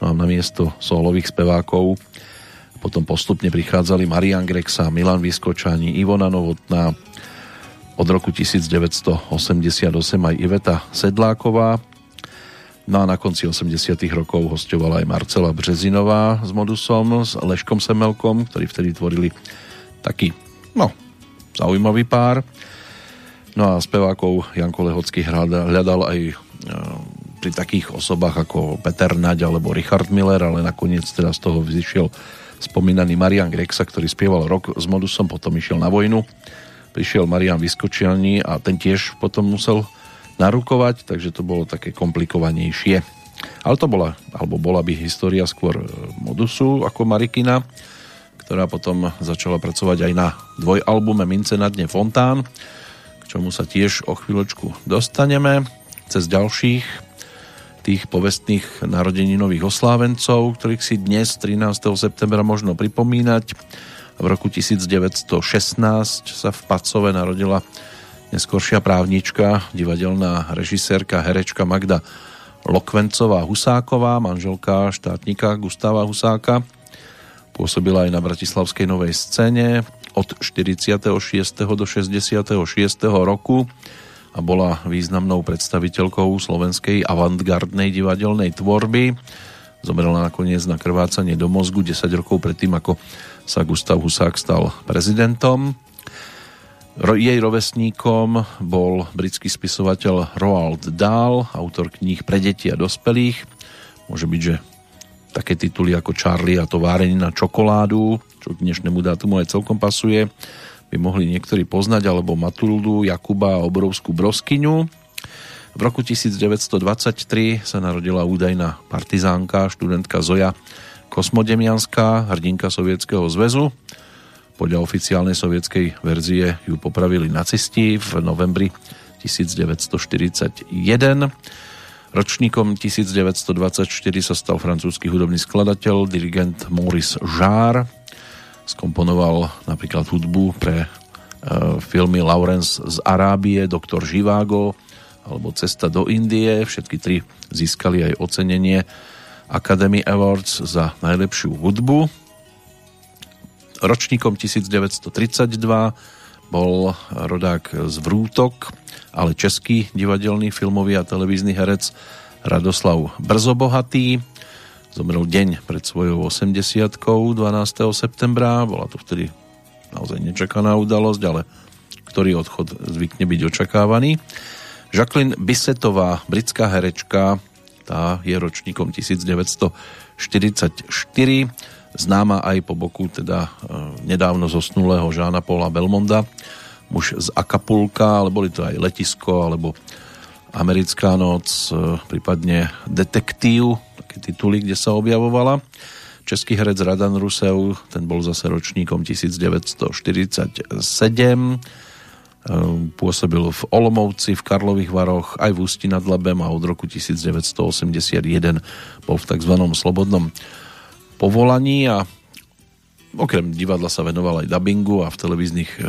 no a na miesto solových spevákov potom postupne prichádzali Marian Grexa, Milan Vyskočani, Ivona Novotná, od roku 1988 aj Iveta Sedláková, No a na konci 80 rokov hostovala aj Marcela Březinová s Modusom, s Leškom Semelkom, ktorí vtedy tvorili taký, no, zaujímavý pár. No a spevákov Janko Lehocký hľadal aj e, pri takých osobách ako Peter Naď alebo Richard Miller, ale nakoniec teda z toho vyšiel spomínaný Marian Grexa, ktorý spieval rok s Modusom, potom išiel na vojnu. Prišiel Marian Vyskočielný a ten tiež potom musel narukovať, takže to bolo také komplikovanejšie. Ale to bola, alebo bola by história skôr e, Modusu ako Marikina, ktorá potom začala pracovať aj na dvojalbume Mince na dne Fontán, čomu sa tiež o chvíľočku dostaneme cez ďalších tých povestných narodeninových oslávencov, ktorých si dnes 13. septembra možno pripomínať. V roku 1916 sa v Pacove narodila neskoršia právnička, divadelná režisérka, herečka Magda Lokvencová Husáková, manželka štátnika Gustava Husáka. Pôsobila aj na Bratislavskej novej scéne, od 46. do 66. roku a bola významnou predstaviteľkou slovenskej avantgardnej divadelnej tvorby. Zomrela nakoniec na krvácanie do mozgu 10 rokov predtým, ako sa Gustav Husák stal prezidentom. Jej rovesníkom bol britský spisovateľ Roald Dahl, autor kníh pre deti a dospelých. Môže byť, že také tituly ako Charlie a továrenie na čokoládu, čo k dnešnému dátumu aj celkom pasuje, by mohli niektorí poznať, alebo Matuldu, Jakuba a obrovskú broskyňu. V roku 1923 sa narodila údajná partizánka, študentka Zoja Kosmodemianská, hrdinka Sovietskeho zväzu. Podľa oficiálnej sovietskej verzie ju popravili nacisti v novembri 1941. Ročníkom 1924 sa stal francúzsky hudobný skladateľ, dirigent Maurice Jarre. Skomponoval napríklad hudbu pre e, filmy Lawrence z Arábie, Doktor Živágo alebo Cesta do Indie. Všetky tri získali aj ocenenie Academy Awards za najlepšiu hudbu. Ročníkom 1932 bol rodák z Vrútok, ale český divadelný, filmový a televízny herec Radoslav Brzobohatý. Zomrel deň pred svojou 80 12. septembra. Bola to vtedy naozaj nečakaná udalosť, ale ktorý odchod zvykne byť očakávaný. Jacqueline Bissetová, britská herečka, tá je ročníkom 1944, známa aj po boku teda e, nedávno zosnulého Žána Paula Belmonda, muž z Acapulka, ale boli to aj letisko, alebo Americká noc, e, prípadne Detektív, také tituly, kde sa objavovala. Český herec Radan Rusev, ten bol zase ročníkom 1947, Ehm, pôsobil v Olomouci, v Karlových Varoch, aj v Ústi nad Labem a od roku 1981 bol v tzv. slobodnom povolaní a okrem divadla sa venoval aj dubbingu a v televíznych e,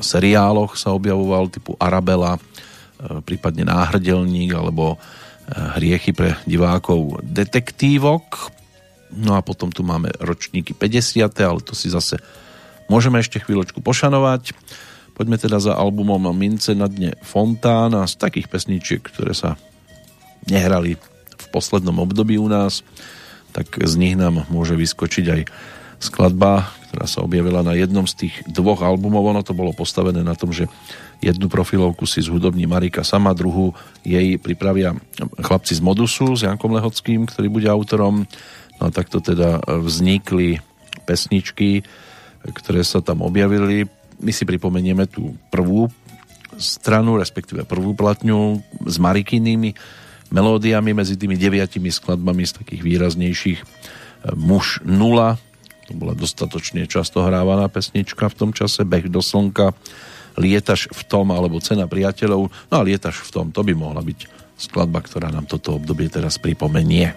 seriáloch sa objavoval typu Arabela, e, prípadne Náhrdelník alebo e, Hriechy pre divákov detektívok. No a potom tu máme ročníky 50. ale to si zase môžeme ešte chvíľočku pošanovať. Poďme teda za albumom Mince na dne Fontána z takých pesničiek, ktoré sa nehrali v poslednom období u nás, tak z nich nám môže vyskočiť aj skladba, ktorá sa objavila na jednom z tých dvoch albumov. Ono to bolo postavené na tom, že jednu profilovku si zhudobní Marika sama, druhú jej pripravia chlapci z Modusu s Jankom Lehockým, ktorý bude autorom. No a takto teda vznikli pesničky, ktoré sa tam objavili my si pripomenieme tú prvú stranu, respektíve prvú platňu s Marikinými melódiami medzi tými deviatimi skladbami z takých výraznejších Muž nula, to bola dostatočne často hrávaná pesnička v tom čase, Beh do slnka, Lietaš v tom, alebo Cena priateľov, no a Lietaš v tom, to by mohla byť skladba, ktorá nám toto obdobie teraz pripomenie.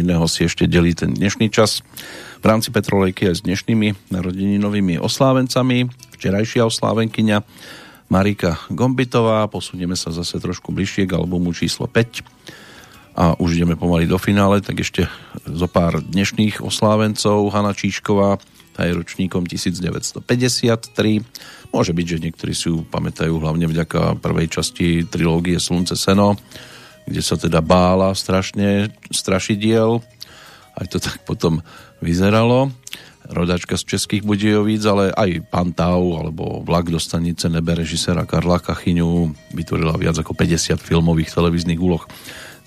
Iného si ešte delí ten dnešný čas v rámci Petrolejky aj s dnešnými narodeninovými oslávencami. Včerajšia oslávenkyňa Marika Gombitová, posunieme sa zase trošku bližšie k albumu číslo 5 a už ideme pomaly do finále, tak ešte zo pár dnešných oslávencov. Hanna Číšková, tá je ročníkom 1953. Môže byť, že niektorí si ju pamätajú hlavne vďaka prvej časti trilógie Slunce Seno, kde sa teda bála strašne strašidiel. Aj to tak potom vyzeralo. Rodačka z Českých Budějovíc, ale aj Pantau alebo Vlak do stanice nebe režisera Karla Kachyňu vytvorila viac ako 50 filmových televíznych úloh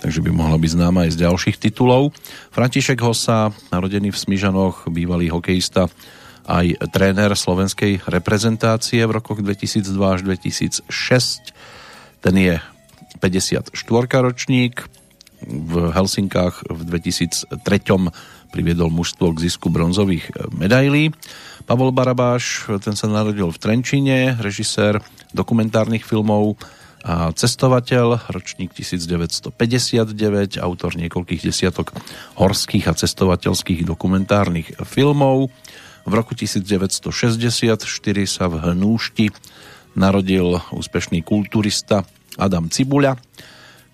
takže by mohla byť známa aj z ďalších titulov. František Hosa, narodený v Smižanoch, bývalý hokejista, aj tréner slovenskej reprezentácie v rokoch 2002 až 2006. Ten je 54 ročník, v Helsinkách v 2003 priviedol mužstvo k zisku bronzových medailí. Pavol Barabáš, ten sa narodil v Trenčine, režisér dokumentárnych filmov a cestovateľ, ročník 1959, autor niekoľkých desiatok horských a cestovateľských dokumentárnych filmov. V roku 1964 sa v Hnúšti narodil úspešný kulturista Adam Cibuľa,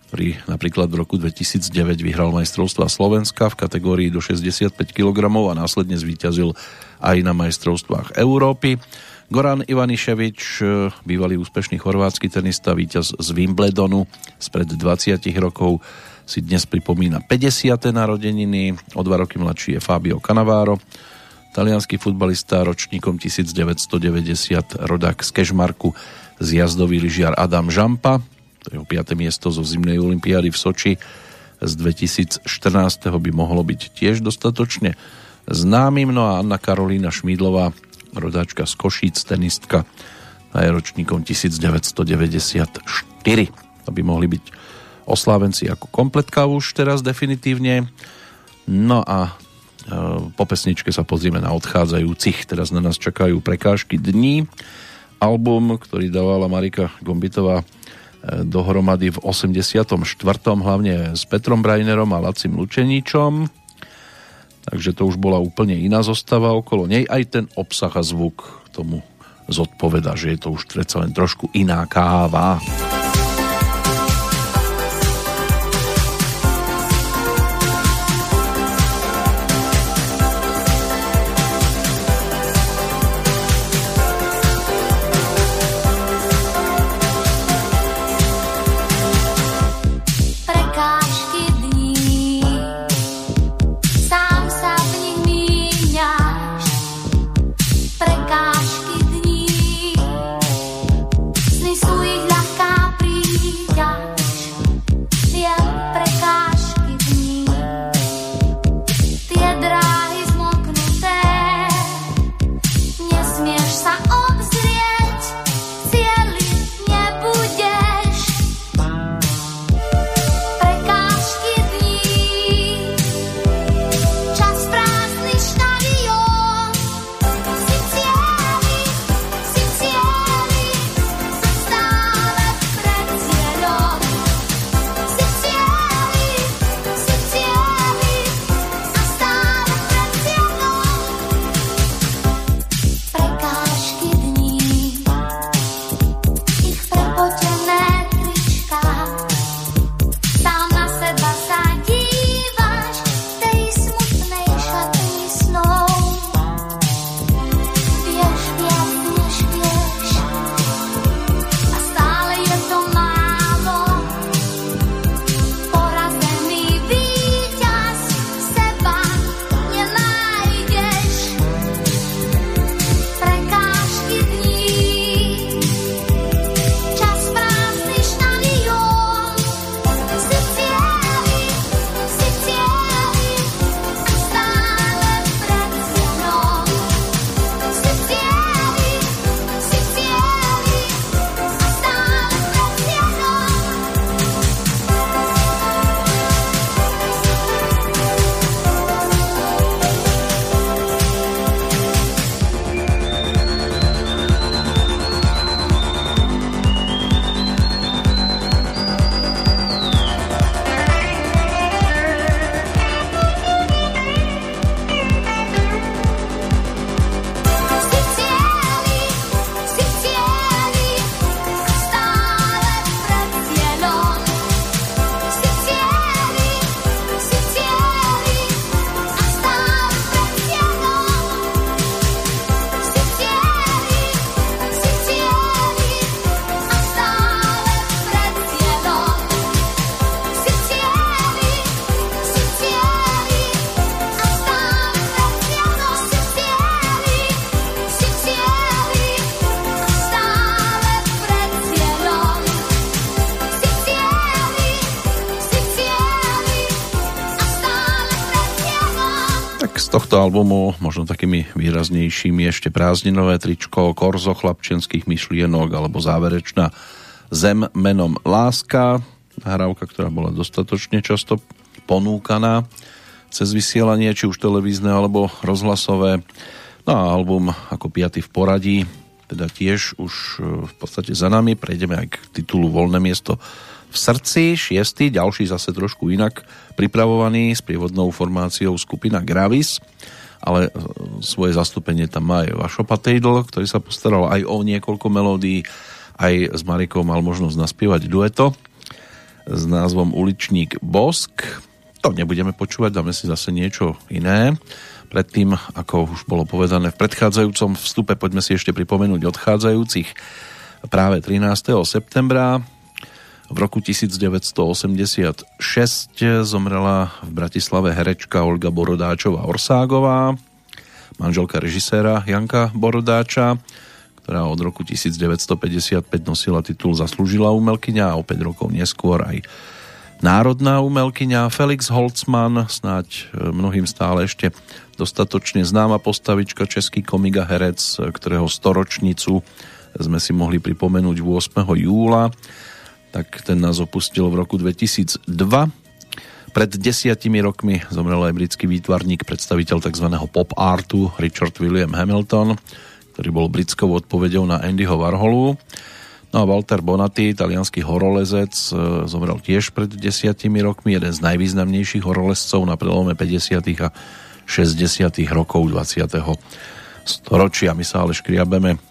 ktorý napríklad v roku 2009 vyhral majstrovstva Slovenska v kategórii do 65 kg a následne zvíťazil aj na majstrovstvách Európy. Goran Ivaniševič, bývalý úspešný chorvátsky tenista, víťaz z Wimbledonu spred 20 rokov, si dnes pripomína 50. narodeniny, o dva roky mladší je Fabio Cannavaro, talianský futbalista ročníkom 1990, rodák z Kešmarku, zjazdový lyžiar Adam Žampa, to jeho 5. miesto zo zimnej olimpiády v Soči z 2014. by mohlo byť tiež dostatočne známym. No a Anna Karolína Šmídlová, rodáčka z Košíc, tenistka, a je ročníkom 1994. Aby mohli byť oslávenci ako kompletka už teraz definitívne. No a e, po pesničke sa pozrieme na odchádzajúcich. Teraz na nás čakajú prekážky dní. Album, ktorý dávala Marika Gombitová dohromady v 84. hlavne s Petrom Brajnerom a Lacim Lučeníčom. Takže to už bola úplne iná zostava okolo nej. Aj ten obsah a zvuk tomu zodpoveda, že je to už predsa len trošku iná káva. Albumu možno takými výraznejšími ešte prázdninové tričko, korzo chlapčenských myšlienok alebo záverečná Zem menom Láska, nahrávka, ktorá bola dostatočne často ponúkaná cez vysielanie, či už televízne alebo rozhlasové. No a album ako piaty v poradí, teda tiež už e, v podstate za nami. Prejdeme aj k titulu Voľné miesto v srdci, šiestý, ďalší zase trošku inak pripravovaný s prievodnou formáciou skupina Gravis, ale e, svoje zastúpenie tam má aj Vašo Patejdl, ktorý sa postaral aj o niekoľko melódií, aj s Marikou mal možnosť naspievať dueto s názvom Uličník Bosk. To nebudeme počúvať, dáme si zase niečo iné. Predtým, ako už bolo povedané v predchádzajúcom vstupe, poďme si ešte pripomenúť odchádzajúcich práve 13. septembra v roku 1986 zomrela v Bratislave herečka Olga Borodáčová Orságová, manželka režiséra Janka Borodáča, ktorá od roku 1955 nosila titul Zaslúžila umelkyňa a o 5 rokov neskôr aj národná umelkyňa Felix Holzmann, snáď e, mnohým stále ešte dostatočne známa postavička, český komik a herec, ktorého storočnicu sme si mohli pripomenúť 8. júla tak ten nás opustil v roku 2002. Pred desiatimi rokmi zomrel aj britský výtvarník, predstaviteľ tzv. pop artu Richard William Hamilton, ktorý bol britskou odpovedou na Andyho Warholu. No a Walter Bonatti, italianský horolezec, e, zomrel tiež pred desiatimi rokmi, jeden z najvýznamnejších horolezcov na prelome 50. a 60. rokov 20. storočia. My sa ale škriabeme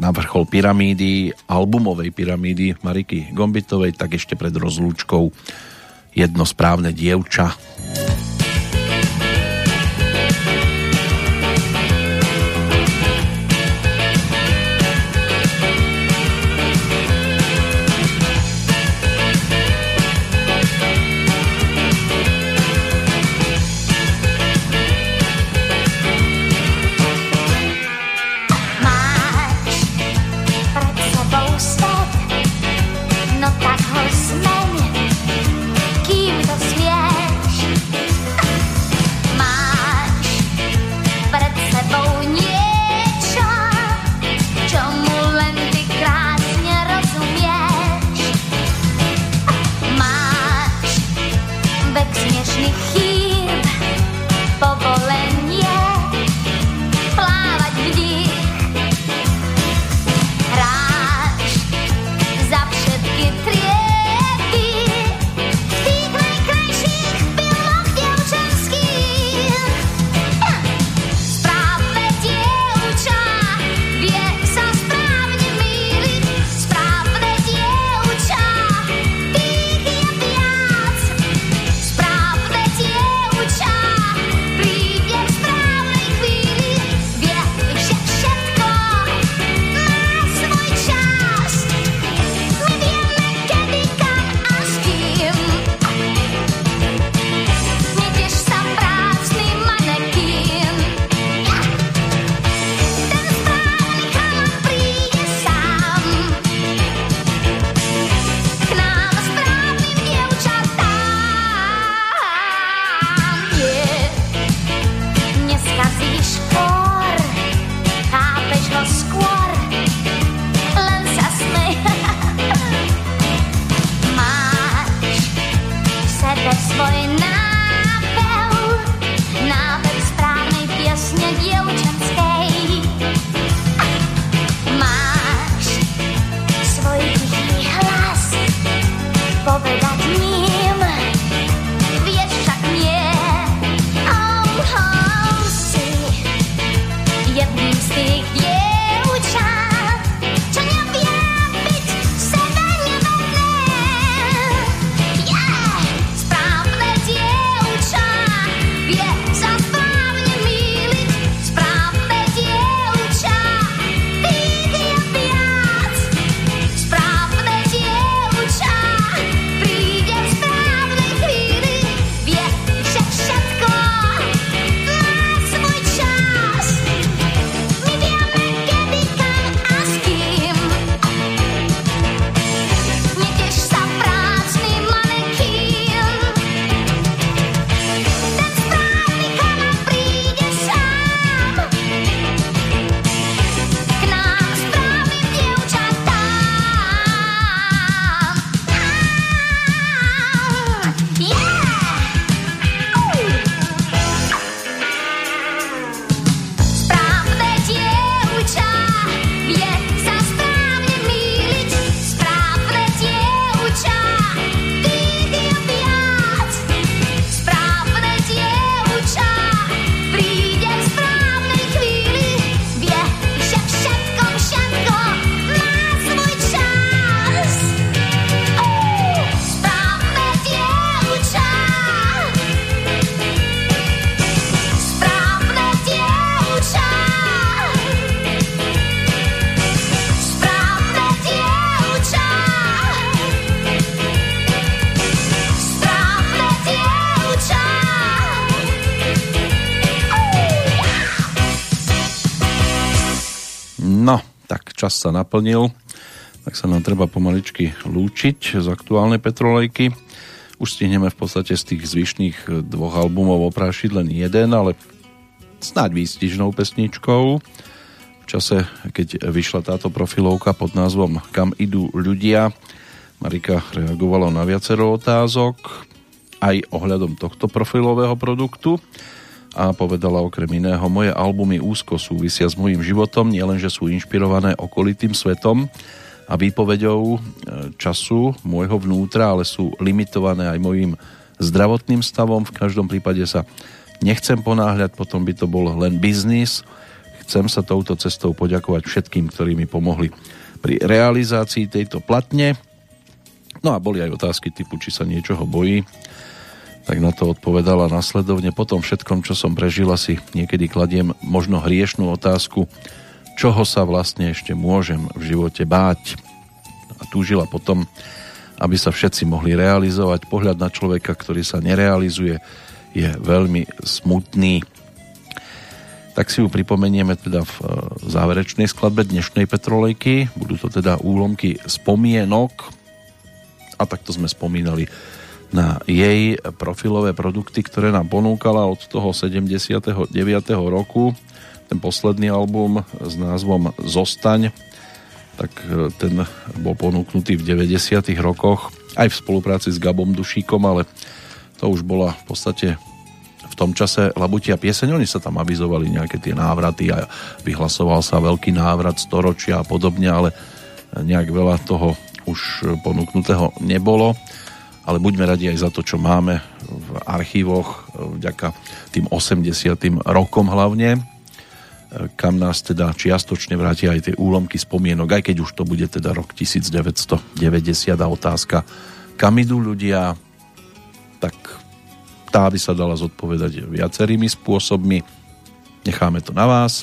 na vrchol pyramídy, albumovej pyramídy Mariky Gombitovej, tak ešte pred rozlúčkou jedno správne dievča. Sa naplnil, tak sa nám treba pomaličky lúčiť z aktuálnej Petrolejky. Už stihneme v podstate z tých zvyšných dvoch albumov oprášiť len jeden, ale snáď výstižnou pesničkou. V čase, keď vyšla táto profilovka pod názvom Kam idú ľudia, Marika reagovala na viacero otázok aj ohľadom tohto profilového produktu a povedala okrem iného, moje albumy úzko súvisia s mojím životom, nielenže sú inšpirované okolitým svetom a výpovedou e, času môjho vnútra, ale sú limitované aj mojim zdravotným stavom. V každom prípade sa nechcem ponáhľať, potom by to bol len biznis. Chcem sa touto cestou poďakovať všetkým, ktorí mi pomohli pri realizácii tejto platne. No a boli aj otázky typu, či sa niečoho bojí tak na to odpovedala nasledovne. Po tom všetkom, čo som prežila, si niekedy kladiem možno hriešnú otázku, čoho sa vlastne ešte môžem v živote báť. A túžila potom, aby sa všetci mohli realizovať. Pohľad na človeka, ktorý sa nerealizuje, je veľmi smutný. Tak si ju pripomenieme teda v e, záverečnej skladbe dnešnej Petrolejky. Budú to teda úlomky spomienok. A takto sme spomínali na jej profilové produkty, ktoré nám ponúkala od toho 79. roku. Ten posledný album s názvom Zostaň, tak e, ten bol ponúknutý v 90. rokoch aj v spolupráci s Gabom Dušíkom, ale to už bola v podstate v tom čase Labutia pieseň, oni sa tam avizovali nejaké tie návraty a vyhlasoval sa veľký návrat storočia a podobne, ale nejak veľa toho už ponúknutého nebolo ale buďme radi aj za to, čo máme v archívoch vďaka tým 80. rokom hlavne, kam nás teda čiastočne vrátia aj tie úlomky spomienok, aj keď už to bude teda rok 1990 a otázka, kam idú ľudia, tak tá by sa dala zodpovedať viacerými spôsobmi. Necháme to na vás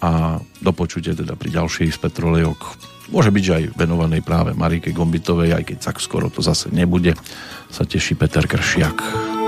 a do teda pri ďalších z Petrolejok Môže byť, že aj venovanej práve Marike Gombitovej, aj keď tak skoro to zase nebude, sa teší Peter Kršiak.